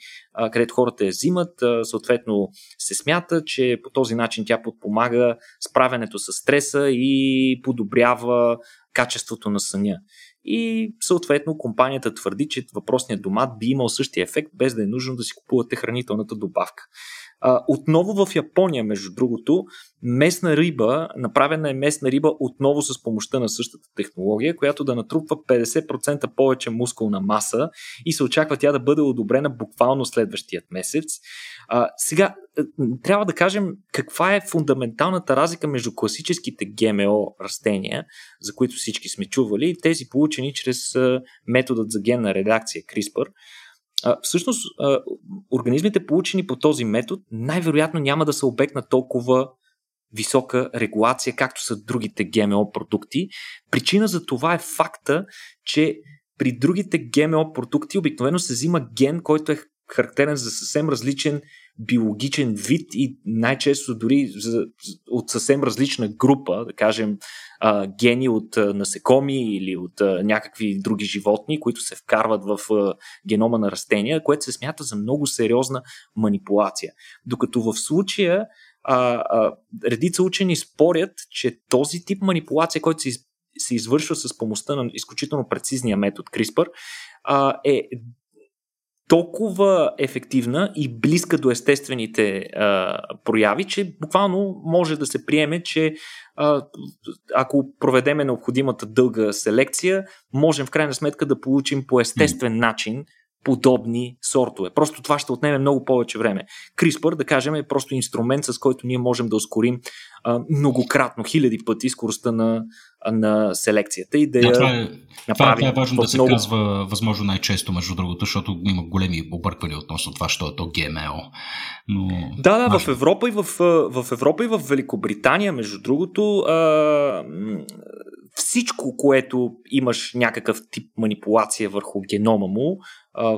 където хората я взимат. Съответно се смята, че по този начин тя подпомага справянето с стреса и подобрява качеството на съня. И съответно компанията твърди, че въпросният домат би имал същия ефект, без да е нужно да си купувате хранителната добавка. Отново в Япония, между другото, местна риба, направена е местна риба отново с помощта на същата технология, която да натрупва 50% повече мускулна маса и се очаква тя да бъде одобрена буквално следващият месец. А, сега, е, трябва да кажем каква е фундаменталната разлика между класическите ГМО растения, за които всички сме чували, и тези получени чрез методът за генна редакция CRISPR. Всъщност, организмите, получени по този метод, най-вероятно няма да са обект на толкова висока регулация, както са другите ГМО продукти. Причина за това е факта, че при другите ГМО продукти обикновено се взима ген, който е характерен за съвсем различен биологичен вид и най-често дори от съвсем различна група, да кажем гени от насекоми или от някакви други животни, които се вкарват в генома на растения, което се смята за много сериозна манипулация. Докато в случая редица учени спорят, че този тип манипулация, който се, из, се извършва с помощта на изключително прецизния метод CRISPR, е толкова ефективна и близка до естествените а, прояви, че буквално може да се приеме, че а, ако проведеме необходимата дълга селекция, можем в крайна сметка да получим по естествен начин подобни сортове. Просто това ще отнеме много повече време. CRISPR, да кажем, е просто инструмент, с който ние можем да ускорим а, многократно, хиляди пъти скоростта на, на селекцията и да, да я това е, това, това е важно да се много... казва възможно най-често, между другото, защото има големи обърквания относно това, що е то ГМО. Но... Да, да, в Европа и в, в Европа и в Великобритания, между другото, а, всичко, което имаш някакъв тип манипулация върху генома му,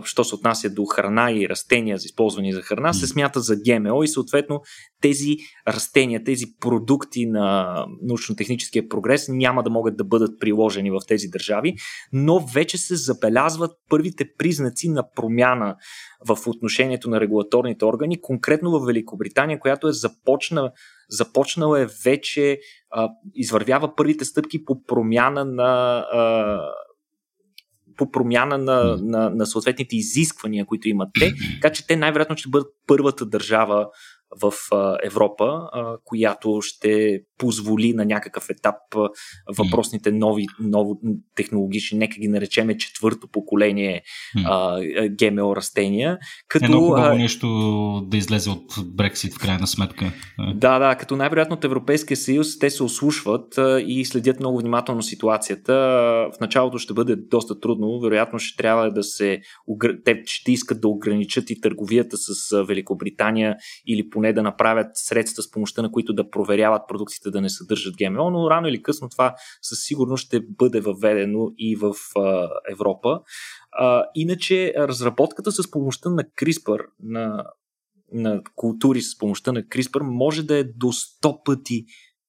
що се отнася до храна и растения за използвани за храна, се смята за ГМО и съответно тези растения, тези продукти на научно-техническия прогрес няма да могат да бъдат приложени в тези държави, но вече се забелязват първите признаци на промяна в отношението на регулаторните органи, конкретно в Великобритания, която е започна, започнала е вече, а, извървява първите стъпки по промяна на а, по промяна на, на, на съответните изисквания, които имат те. Така че те най-вероятно ще бъдат първата държава в Европа, която ще позволи на някакъв етап въпросните нови, нови технологични, нека ги наречеме четвърто поколение ГМО растения. Като, Едно хубаво нещо да излезе от Брексит в крайна сметка. Да, да, като най-вероятно от Европейския съюз те се ослушват и следят много внимателно ситуацията. В началото ще бъде доста трудно, вероятно ще трябва да се те ще искат да ограничат и търговията с Великобритания или поне да направят средства с помощта на които да проверяват продукциите да не съдържат ГМО, но рано или късно това със сигурност ще бъде въведено и в а, Европа. А, иначе разработката с помощта на CRISPR, на, на култури с помощта на CRISPR, може да е до 100 пъти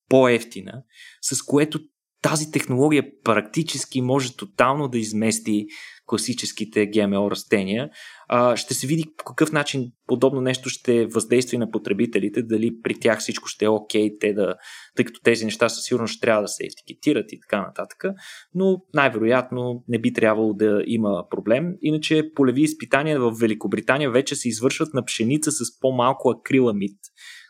по-ефтина, с което тази технология практически може тотално да измести класическите ГМО растения. А, ще се види по какъв начин подобно нещо ще въздейства и на потребителите, дали при тях всичко ще е окей, те да, тъй като тези неща със сигурност ще трябва да се етикетират и така нататък, но най-вероятно не би трябвало да има проблем. Иначе полеви изпитания в Великобритания вече се извършват на пшеница с по-малко акриламид,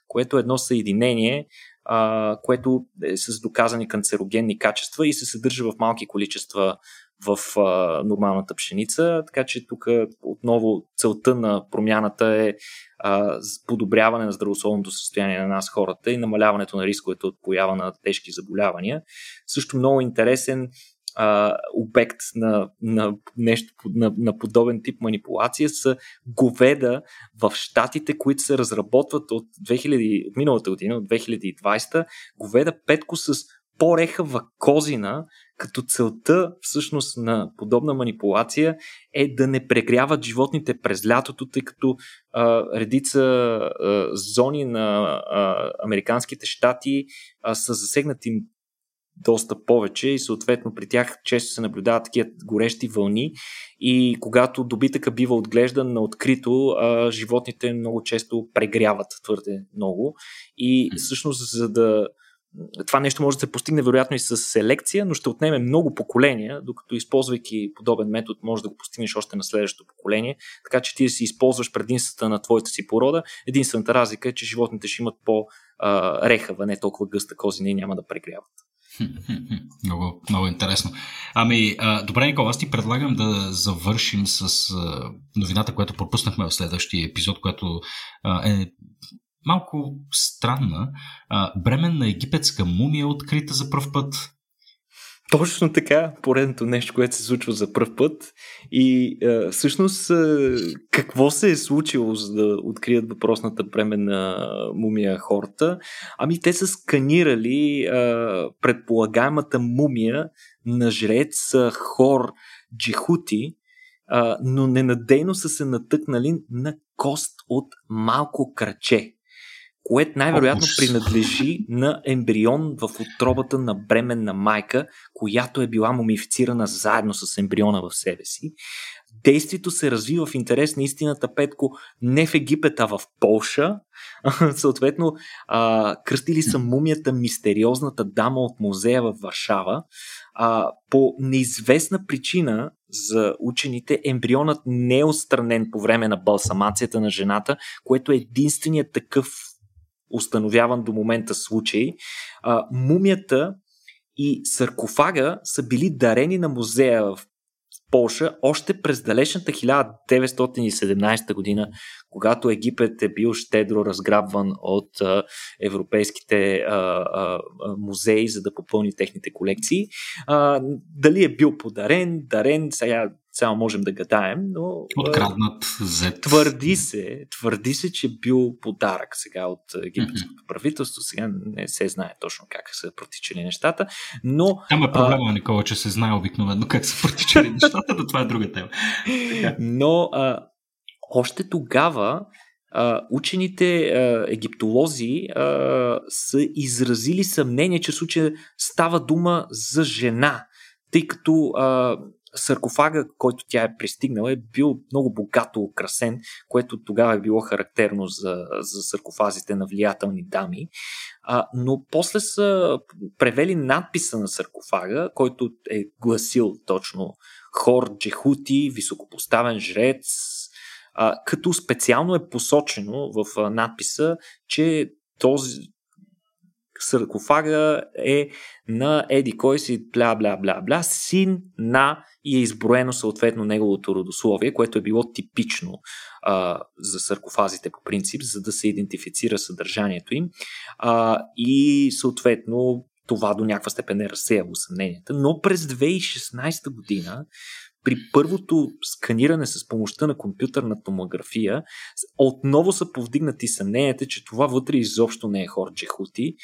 което е едно съединение, а, което е с доказани канцерогенни качества и се съдържа в малки количества в а, нормалната пшеница. Така че тук отново целта на промяната е а, подобряване на здравословното състояние на нас хората и намаляването на рисковете от поява на тежки заболявания. Също много интересен а, обект на, на нещо на, на подобен тип манипулация са говеда в щатите, които се разработват от, 2000, от миналата година, от 2020, говеда петко с по-рехава козина, като целта всъщност на подобна манипулация е да не прегряват животните през лятото, тъй като а, редица а, зони на а, американските щати а, са засегнати доста повече и съответно при тях често се наблюдават такива горещи вълни и когато добитъка бива отглеждан на открито, животните много често прегряват твърде много и всъщност за да това нещо може да се постигне вероятно и с селекция, но ще отнеме много поколения, докато използвайки подобен метод може да го постигнеш още на следващото поколение, така че ти си използваш предимствата на твоята си порода. Единствената разлика е, че животните ще имат по-рехава, не толкова гъста козина и няма да прегряват. Много, много интересно. Ами, добре, Никола, аз ти предлагам да завършим с новината, която пропуснахме в следващия епизод, която е малко странна. Бременна египетска мумия открита за пръв път. Точно така, поредното нещо, което се случва за първ път. И а, всъщност а, какво се е случило, за да открият въпросната бременна мумия хората? Ами те са сканирали а, предполагаемата мумия на жрец а, Хор Джихути, а, но ненадейно са се натъкнали на кост от малко краче което най-вероятно принадлежи на ембрион в отробата на бременна майка, която е била мумифицирана заедно с ембриона в себе си. Действието се развива в интерес на истината, Петко, не в Египет, а в Полша. Съответно, а, кръстили са мумията мистериозната дама от музея в Варшава. А, по неизвестна причина за учените, ембрионът не е отстранен по време на балсамацията на жената, което е единственият такъв установяван до момента случай. А, мумията и саркофага са били дарени на музея в Полша още през далечната 1917 година, когато Египет е бил щедро разграбван от а, европейските а, а, музеи, за да попълни техните колекции. А, дали е бил подарен, дарен, сега само можем да гадаем, но... Откраднат Z. Твърди се, твърди се, че бил подарък сега от египетското mm-hmm. правителство. Сега не се знае точно как са протичали нещата, но... Там е проблема, а... Никола, че се знае обикновено как са протичали нещата, но това е друга тема. но а, още тогава а, учените а, египтолози а, са изразили съмнение, че в случая става дума за жена, тъй като саркофага, който тя е пристигнала, е бил много богато украсен, което тогава е било характерно за, за саркофазите на влиятелни дами. А, но после са превели надписа на саркофага, който е гласил точно Хор Джехути, високопоставен жрец, а, като специално е посочено в надписа, че този саркофага е на Еди кой си, бла, бла, бла, бла, син на и е изброено съответно неговото родословие, което е било типично а, за саркофазите по принцип, за да се идентифицира съдържанието им. А, и съответно това до някаква степен е разсеяло съмненията. Но през 2016 година при първото сканиране с помощта на компютърна томография отново са повдигнати съмненията, че това вътре изобщо не е хорджи хути.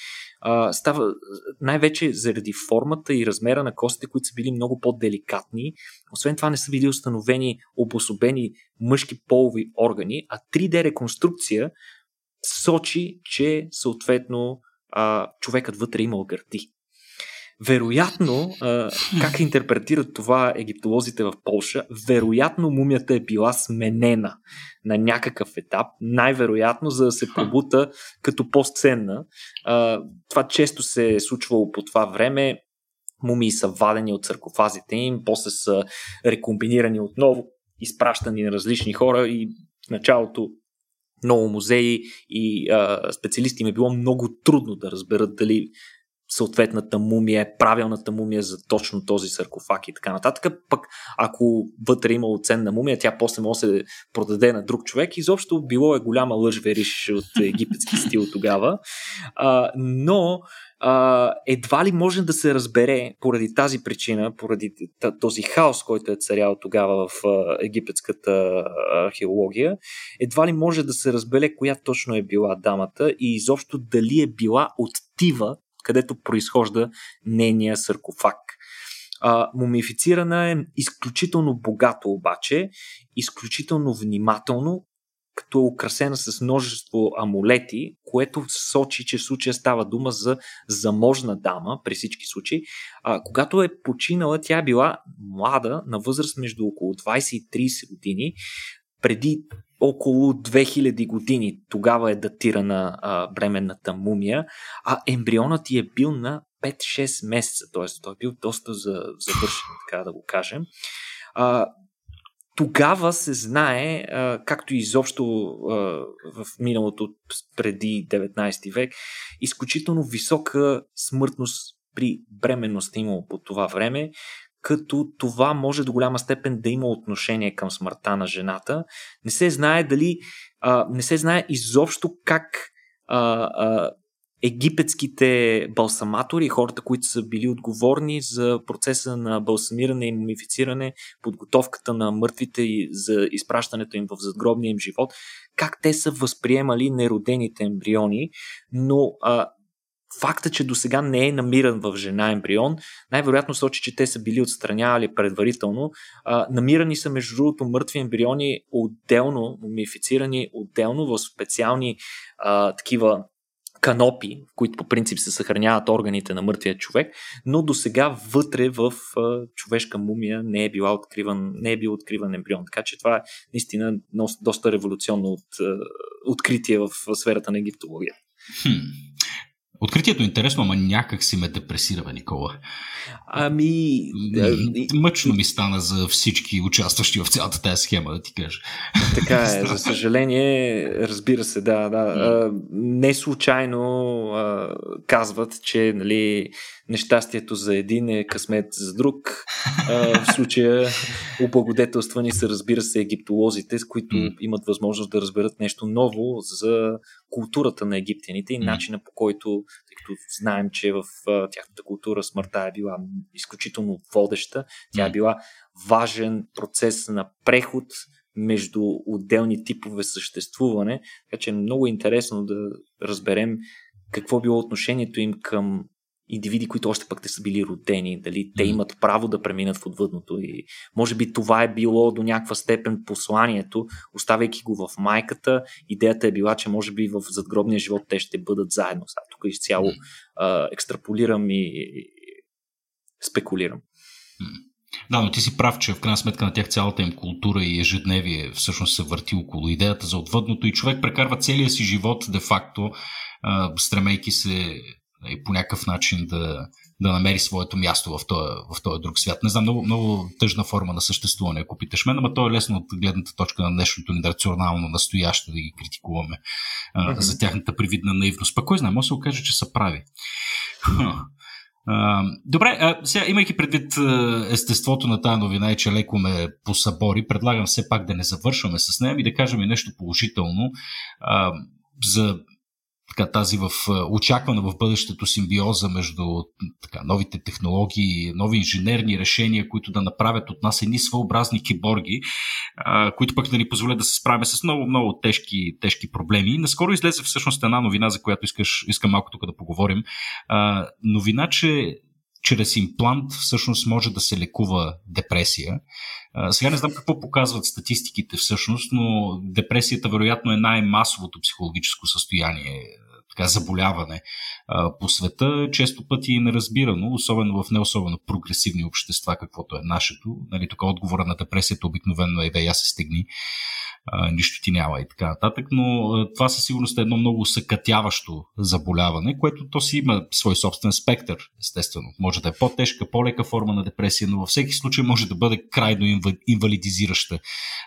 А, става най-вече заради формата и размера на костите, които са били много по-деликатни. Освен това не са били установени обособени мъжки полови органи, а 3D реконструкция сочи, че съответно а, човекът вътре имал гърди. Вероятно, как интерпретират това египтолозите в Полша, вероятно мумията е била сменена на някакъв етап, най-вероятно, за да се пробута като по-сценна. Това често се е случвало по това време. Мумии са вадени от саркофазите им, после са рекомбинирани отново, изпращани на различни хора и в началото много музеи и а, специалисти им е било много трудно да разберат дали съответната мумия е правилната мумия за точно този саркофаг и така нататък. Пък ако вътре има ценна мумия, тя после може да се продаде на друг човек. Изобщо било е голяма лъж вериш от египетски стил тогава. А, но а, едва ли може да се разбере поради тази причина, поради този хаос, който е царял тогава в египетската археология, едва ли може да се разбере коя точно е била дамата и изобщо дали е била от Тива, където произхожда нейния саркофаг. А, мумифицирана е изключително богато обаче, изключително внимателно, като е украсена с множество амулети, което сочи, че в случая става дума за заможна дама, при всички случаи. А, когато е починала, тя е била млада, на възраст между около 20 и 30 години, преди около 2000 години. Тогава е датирана а, бременната мумия, а ембрионът ти е бил на 5-6 месеца, т.е. той е бил доста завършен, така да го кажем. А, тогава се знае, а, както и изобщо а, в миналото преди 19 век, изключително висока смъртност при бременност имало по това време, като това може до голяма степен да има отношение към смъртта на жената. Не се знае дали, а, не се знае изобщо как а, а, египетските балсаматори, хората, които са били отговорни за процеса на балсамиране и мумифициране, подготовката на мъртвите и за изпращането им в задгробния им живот, как те са възприемали неродените ембриони, но а, факта, че до сега не е намиран в жена ембрион, най-вероятно сочи, че те са били отстранявали предварително. А, намирани са, между другото, мъртви ембриони отделно, мумифицирани отделно в специални а, такива канопи, в които по принцип се съхраняват органите на мъртвия човек, но до сега вътре в а, човешка мумия не е, била откриван, не е бил откриван ембрион. Така че това е наистина доста революционно от, а, откритие в сферата на египтология. Хм. Откритието е интересно, ама някак си ме депресира, Никола. Ами... Мъчно ми стана за всички участващи в цялата тази схема, да ти кажа. Така е, за съжаление, разбира се, да, да. Не случайно казват, че нали, нещастието за един е късмет за друг. В случая облагодетелствани са, разбира се, египтолозите, с които имат възможност да разберат нещо ново за културата на египтяните и начина по който, тъй като знаем, че в тяхната култура смъртта е била изключително водеща, тя е била важен процес на преход между отделни типове съществуване, така че е много интересно да разберем какво било отношението им към индивиди, които още пък те са били родени, дали те имат право да преминат в отвъдното. И може би това е било до някаква степен посланието, оставяйки го в майката, идеята е била, че може би в задгробния живот те ще бъдат заедно. Сега тук изцяло а, екстраполирам и, и спекулирам. Да, но ти си прав, че в крайна сметка на тях цялата им култура и ежедневие всъщност се върти около идеята за отвъдното. И човек прекарва целия си живот де-факто, стремейки се и по някакъв начин да, да намери своето място в този, в този друг свят. Не знам, много, много тъжна форма на съществуване, ако питаш мен, но то е лесно от гледната точка на днешното ни рационално настояще да ги критикуваме uh-huh. за тяхната привидна наивност. Пък кой знае, може да се окаже, че са прави. Uh, добре, а, сега имайки предвид естеството на тази новина и че леко ме посъбори, предлагам все пак да не завършваме с нея и да кажем нещо положително uh, за така, тази в очаквана в бъдещето симбиоза между така, новите технологии, нови инженерни решения, които да направят от нас едни своеобразни киборги, а, които пък да ни позволят да се справим с много, много тежки, тежки проблеми. И наскоро излезе всъщност една новина, за която искаш, искам малко тук да поговорим. А, новина, че чрез имплант всъщност може да се лекува депресия. Сега не знам какво показват статистиките всъщност, но депресията вероятно е най-масовото психологическо състояние така, заболяване а, по света, често пъти е неразбирано, особено в не особено прогресивни общества, каквото е нашето. Нали, тук отговора на депресията обикновено е да я се стегни а, нищо ти няма и така нататък, но а, това със сигурност е едно много съкътяващо заболяване, което то си има свой собствен спектър, естествено. Може да е по-тежка, по-лека форма на депресия, но във всеки случай може да бъде крайно инвалидизираща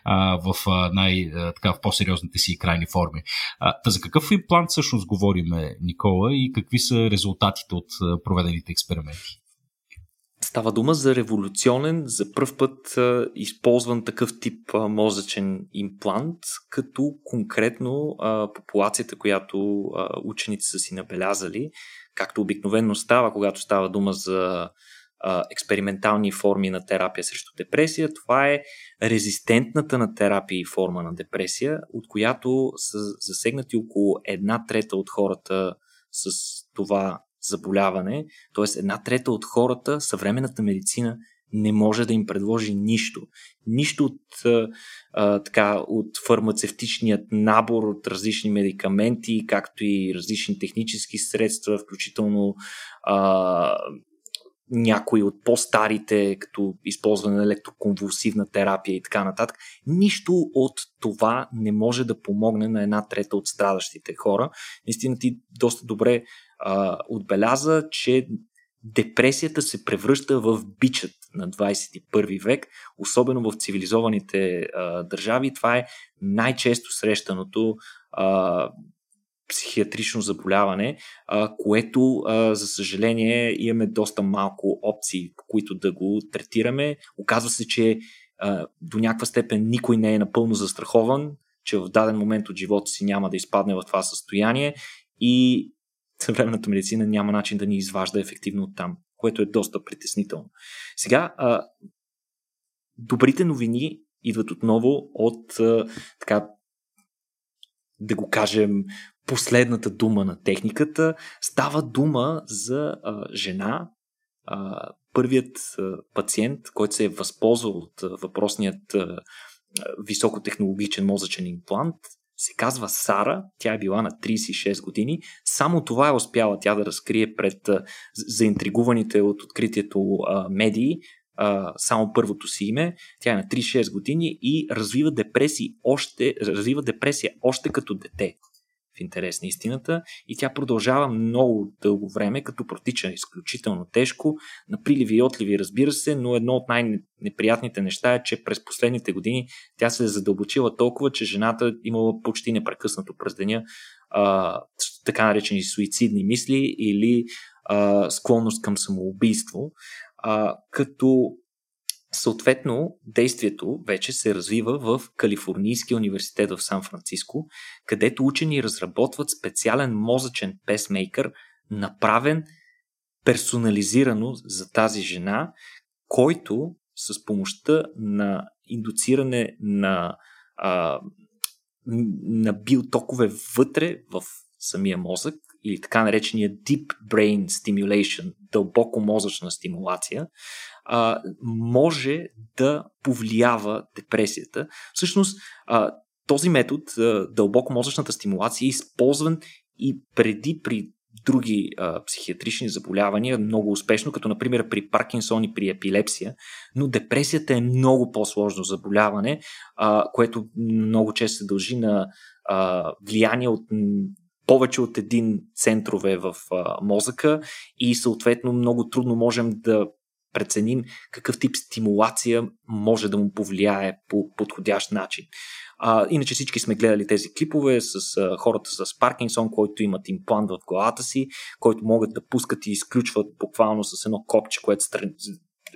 а, в, а, най, а, така, в по-сериозните си крайни форми. А, за какъв имплант всъщност говориме, Никола, и какви са резултатите от а, проведените експерименти? Става дума за революционен, за първ път а, използван такъв тип а, мозъчен имплант, като конкретно а, популацията, която а, учените са си набелязали, както обикновено става, когато става дума за експериментални форми на терапия срещу депресия, това е резистентната на терапия форма на депресия, от която са засегнати около една трета от хората с това заболяване, т.е. една трета от хората, съвременната медицина не може да им предложи нищо. Нищо от, а, така, от фармацевтичният набор от различни медикаменти, както и различни технически средства, включително а, някои от по-старите, като използване на електроконвулсивна терапия и така нататък. Нищо от това не може да помогне на една трета от страдащите хора. Наистина ти доста добре а, отбеляза, че депресията се превръща в бичът на 21 век, особено в цивилизованите а, държави. Това е най-често срещаното а, психиатрично заболяване, а, което, а, за съжаление, имаме доста малко опции, които да го третираме. Оказва се, че а, до някаква степен никой не е напълно застрахован, че в даден момент от живота си няма да изпадне в това състояние и съвременната медицина няма начин да ни изважда ефективно от там, което е доста притеснително. Сега, а, добрите новини идват отново от а, така да го кажем, последната дума на техниката. Става дума за а, жена, а, първият а, пациент, който се е възползвал от а, въпросният а, високотехнологичен мозъчен имплант, се казва Сара, тя е била на 36 години. Само това е успяла тя да разкрие пред заинтригуваните от откритието медии, а, само първото си име. Тя е на 36 години и развива депресия още, развива депресия още като дете. в интерес на истината и тя продължава много дълго време, като протича изключително тежко, на приливи и отливи, разбира се, но едно от най-неприятните неща е, че през последните години тя се е задълбочила толкова, че жената имала почти непрекъснато през деня а, така наречени суицидни мисли или а, склонност към самоубийство, а, като Съответно, действието вече се развива в Калифорнийския университет в Сан Франциско, където учени разработват специален мозъчен песмейкър, направен персонализирано за тази жена, който с помощта на индуциране на, а, на биотокове вътре в самия мозък, или така наречения Deep Brain Stimulation, дълбоко мозъчна стимулация, а, може да повлиява депресията. Всъщност, а, този метод, а, дълбоко мозъчната стимулация, е използван и преди при други а, психиатрични заболявания много успешно, като например при Паркинсон и при епилепсия, но депресията е много по-сложно заболяване, а, което много често се дължи на а, влияние от повече от един центрове в а, мозъка и съответно много трудно можем да преценим какъв тип стимулация може да му повлияе по подходящ начин. А, иначе всички сме гледали тези клипове с а, хората с Паркинсон, които имат имплант в главата си, които могат да пускат и изключват буквално с едно копче, което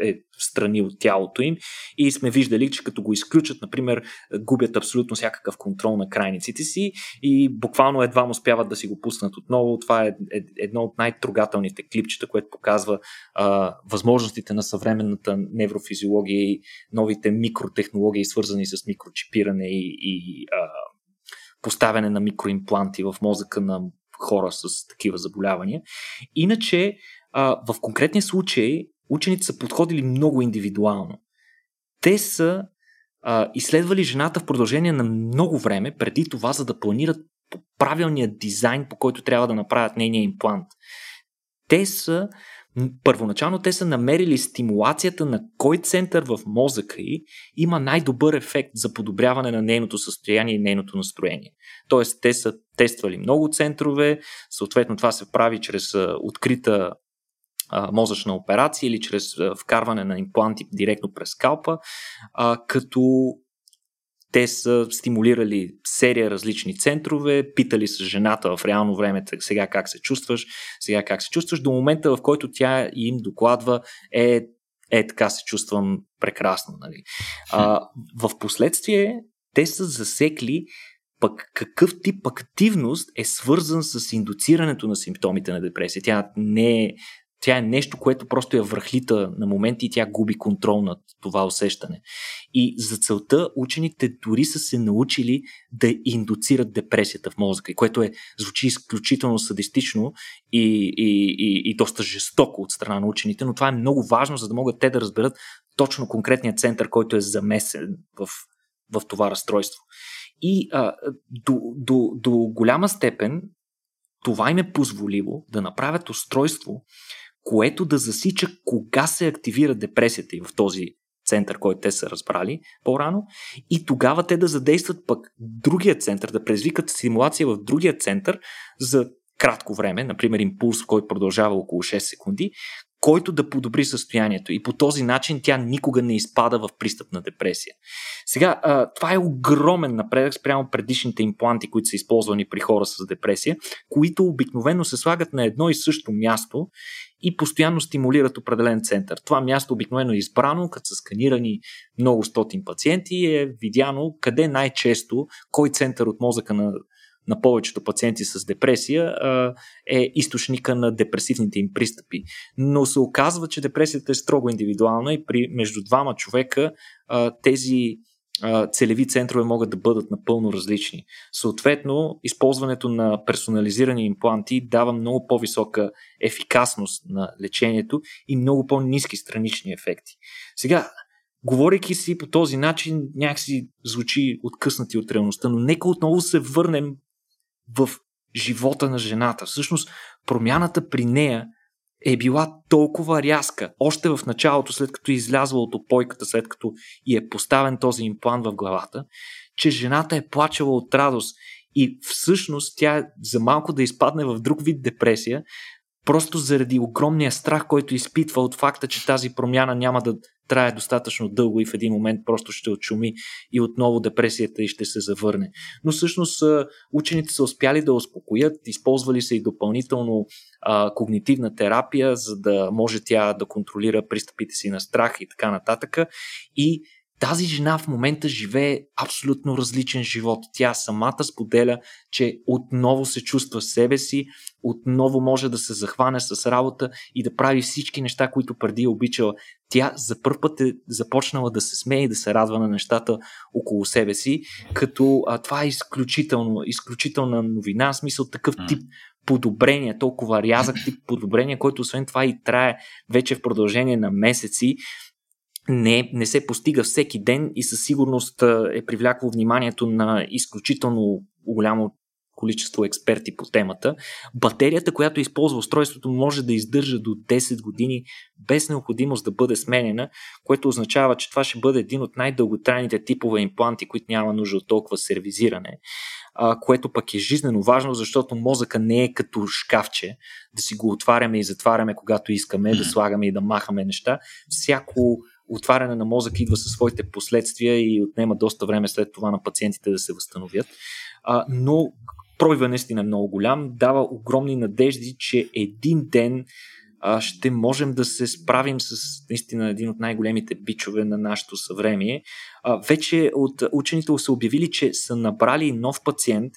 е страни от тялото им и сме виждали, че като го изключат, например, губят абсолютно всякакъв контрол на крайниците си и буквално едва му успяват да си го пуснат отново. Това е едно от най-трогателните клипчета, което показва а, възможностите на съвременната неврофизиология и новите микротехнологии, свързани с микрочипиране и, и а, поставяне на микроимпланти в мозъка на хора с такива заболявания. Иначе, а, в конкретния случай, учените са подходили много индивидуално. Те са а, изследвали жената в продължение на много време преди това, за да планират правилния дизайн, по който трябва да направят нейния имплант. Те са Първоначално те са намерили стимулацията на кой център в мозъка й има най-добър ефект за подобряване на нейното състояние и нейното настроение. Тоест, те са тествали много центрове, съответно това се прави чрез открита а, мозъчна операция или чрез а, вкарване на импланти директно през скалпа, а, като те са стимулирали серия различни центрове, питали с жената в реално време сега как се чувстваш, сега как се чувстваш, до момента в който тя им докладва е, е така се чувствам прекрасно. Нали. А, в последствие те са засекли пък какъв тип активност е свързан с индуцирането на симптомите на депресия. Тя не е тя е нещо, което просто я връхлита на моменти и тя губи контрол над това усещане. И за целта учените дори са се научили да индуцират депресията в мозъка, което е, звучи изключително садистично и, и, и, и доста жестоко от страна на учените, но това е много важно, за да могат те да разберат точно конкретния център, който е замесен в, в това разстройство. И а, до, до, до голяма степен това им е позволило да направят устройство, което да засича кога се активира депресията и в този център, който те са разбрали по-рано, и тогава те да задействат пък другия център, да предизвикат стимулация в другия център за кратко време, например импулс, който продължава около 6 секунди, който да подобри състоянието. И по този начин тя никога не изпада в пристъп на депресия. Сега, това е огромен напредък спрямо предишните импланти, които са използвани при хора с депресия, които обикновено се слагат на едно и също място и постоянно стимулират определен център. Това място обикновено е избрано, като са сканирани много стотин пациенти и е видяно къде най-често, кой център от мозъка на, на повечето пациенти с депресия е източника на депресивните им пристъпи. Но се оказва, че депресията е строго индивидуална и при между двама човека тези целеви центрове могат да бъдат напълно различни. Съответно, използването на персонализирани импланти дава много по-висока ефикасност на лечението и много по-низки странични ефекти. Сега, говорейки си по този начин, някакси звучи откъснати от реалността, но нека отново се върнем в живота на жената. Всъщност, промяната при нея е била толкова рязка, още в началото, след като е излязла от опойката, след като и е поставен този имплант в главата, че жената е плачела от радост. И всъщност тя за малко да изпадне в друг вид депресия, просто заради огромния страх, който изпитва от факта, че тази промяна няма да трае достатъчно дълго и в един момент просто ще отшуми и отново депресията и ще се завърне. Но всъщност учените са успяли да успокоят, използвали са и допълнително а, когнитивна терапия, за да може тя да контролира пристъпите си на страх и така нататък. И тази жена в момента живее абсолютно различен живот. Тя самата споделя, че отново се чувства себе си, отново може да се захване с работа и да прави всички неща, които преди е обичала. Тя за първ път е започнала да се смее и да се радва на нещата около себе си, като а, това е изключително, изключителна новина, в смисъл такъв тип подобрение, толкова рязък тип подобрение, който освен това и трае вече в продължение на месеци не, не се постига всеки ден и със сигурност е привлякло вниманието на изключително голямо количество експерти по темата. Батерията, която използва устройството, може да издържа до 10 години без необходимост да бъде сменена, което означава, че това ще бъде един от най-дълготрайните типове импланти, които няма нужда от толкова сервизиране, а, което пък е жизненно важно, защото мозъка не е като шкафче, да си го отваряме и затваряме когато искаме, да слагаме и да махаме неща. Всяко отваряне на мозък идва със своите последствия и отнема доста време след това на пациентите да се възстановят. А, но пробива наистина е много голям, дава огромни надежди, че един ден а, ще можем да се справим с наистина един от най-големите бичове на нашето съвремие. А, вече от учените са обявили, че са набрали нов пациент,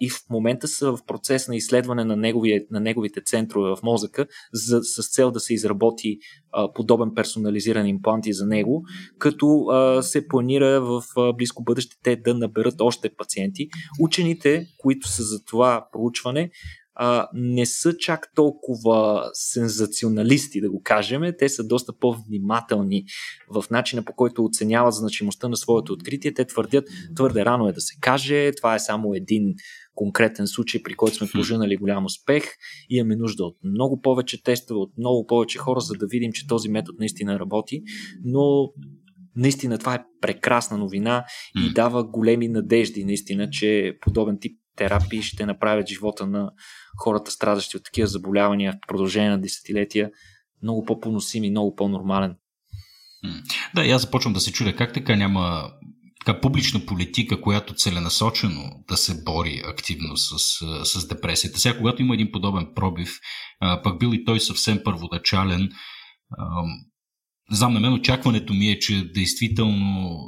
и в момента са в процес на изследване на, неговия, на неговите центрове в мозъка за, с цел да се изработи а, подобен персонализиран имплант и за него, като а, се планира в а, близко бъдеще те да наберат още пациенти. Учените, които са за това проучване, а, не са чак толкова сензационалисти, да го кажем. Те са доста по-внимателни в начина по който оценяват значимостта на своето откритие. Те твърдят, твърде рано е да се каже, това е само един конкретен случай, при който сме пожинали голям успех. Имаме нужда от много повече тестове, от много повече хора, за да видим, че този метод наистина работи. Но наистина това е прекрасна новина и дава големи надежди, наистина, че подобен тип терапии ще направят живота на хората, страдащи от такива заболявания в продължение на десетилетия, много по-поносим и много по-нормален. Да, и аз започвам да се чудя как така няма така публична политика, която целенасочено да се бори активно с, с депресията. Сега, когато има един подобен пробив, пък бил и той съвсем първоначален, знам, на мен очакването ми е, че действително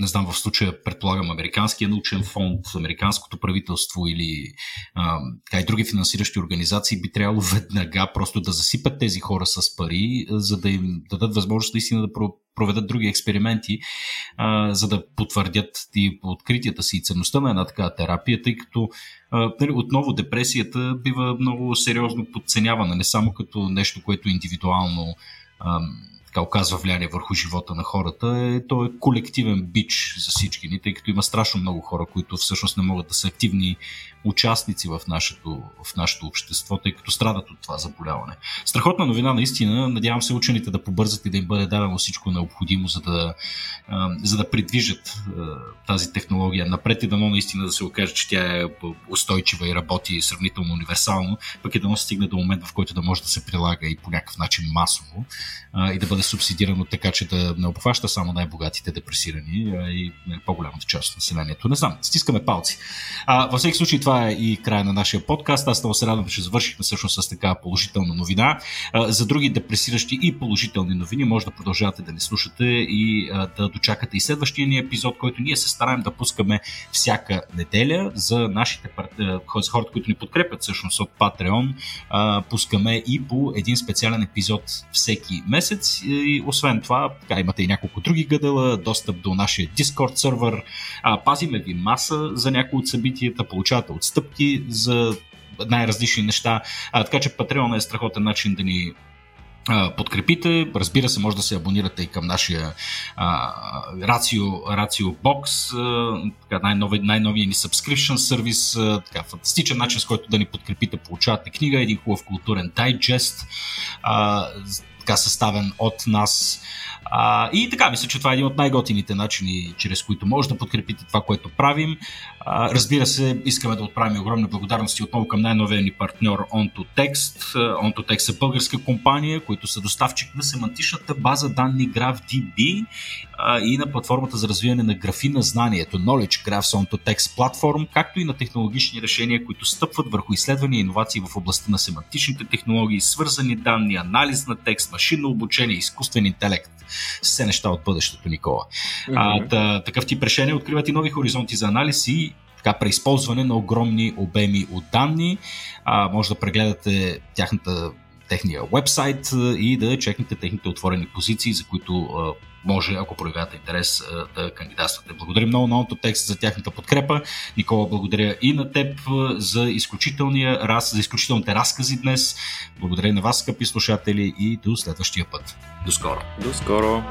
не знам, в случая предполагам Американския научен фонд, Американското правителство или а, и други финансиращи организации би трябвало веднага просто да засипат тези хора с пари, за да им дадат възможност наистина да проведат други експерименти, а, за да потвърдят и откритията си и ценността на една такава терапия, тъй като а, нали, отново депресията бива много сериозно подценявана, не само като нещо, което индивидуално а, така оказва влияние върху живота на хората, е, то е колективен бич за всички ни, тъй като има страшно много хора, които всъщност не могат да са активни участници в нашето, в нашето общество, тъй като страдат от това заболяване. Страхотна новина, наистина. Надявам се учените да побързат и да им бъде дадено всичко необходимо, за да, за да придвижат тази технология напред и дано наистина да се окаже, че тя е устойчива и работи сравнително универсално, пък и дано стигне до момент, в който да може да се прилага и по някакъв начин масово и да бъде субсидирано така, че да не обхваща само най-богатите депресирани а и по-голямата част от населението. Не знам, стискаме палци. А, във всеки случай това е и края на нашия подкаст. Аз много се радвам, че завършихме всъщност с така положителна новина. А, за други депресиращи и положителни новини може да продължавате да ни слушате и а, да дочакате и следващия ни епизод, който ние се стараем да пускаме всяка неделя за нашите за хората, които ни подкрепят всъщност от Patreon. А, пускаме и по един специален епизод всеки месец. И освен това, така имате и няколко други гъдела, достъп до нашия Discord сервер. А, пазиме ви маса за някои от събитията, получавате отстъпки за най-различни неща. А, така че Patreon е страхотен начин да ни подкрепите. Разбира се, може да се абонирате и към нашия а, Box, а, така, най-нови, най-новия ни subscription сервис, така, фантастичен начин, с който да ни подкрепите. Получавате книга, един хубав културен дайджест, а, така съставен от нас. А, и така, мисля, че това е един от най-готините начини, чрез които може да подкрепите това, което правим. А, разбира се, искаме да отправим огромни благодарности отново към най-новия ни партньор OntoText. OntoText е българска компания, които са доставчик на семантичната база данни GraphDB а, и на платформата за развиване на графи на знанието Knowledge Graphs OntoText Platform, както и на технологични решения, които стъпват върху изследвания и иновации в областта на семантичните технологии, свързани данни, анализ на текст, машинно обучение, изкуствен интелект. Все неща от бъдещето, Никола. Mm-hmm. А, та, такъв тип решения откриват и нови хоризонти за анализ и така, преизползване на огромни обеми от данни. А, може да прегледате тяхната техния вебсайт и да чекнете техните отворени позиции, за които може, ако проявявате интерес, да кандидатствате. Благодаря много на Онтотекст за тяхната подкрепа. Никола, благодаря и на теб за, изключителния раз, за изключителните разкази днес. Благодаря и на вас, скъпи слушатели, и до следващия път. До скоро! До скоро!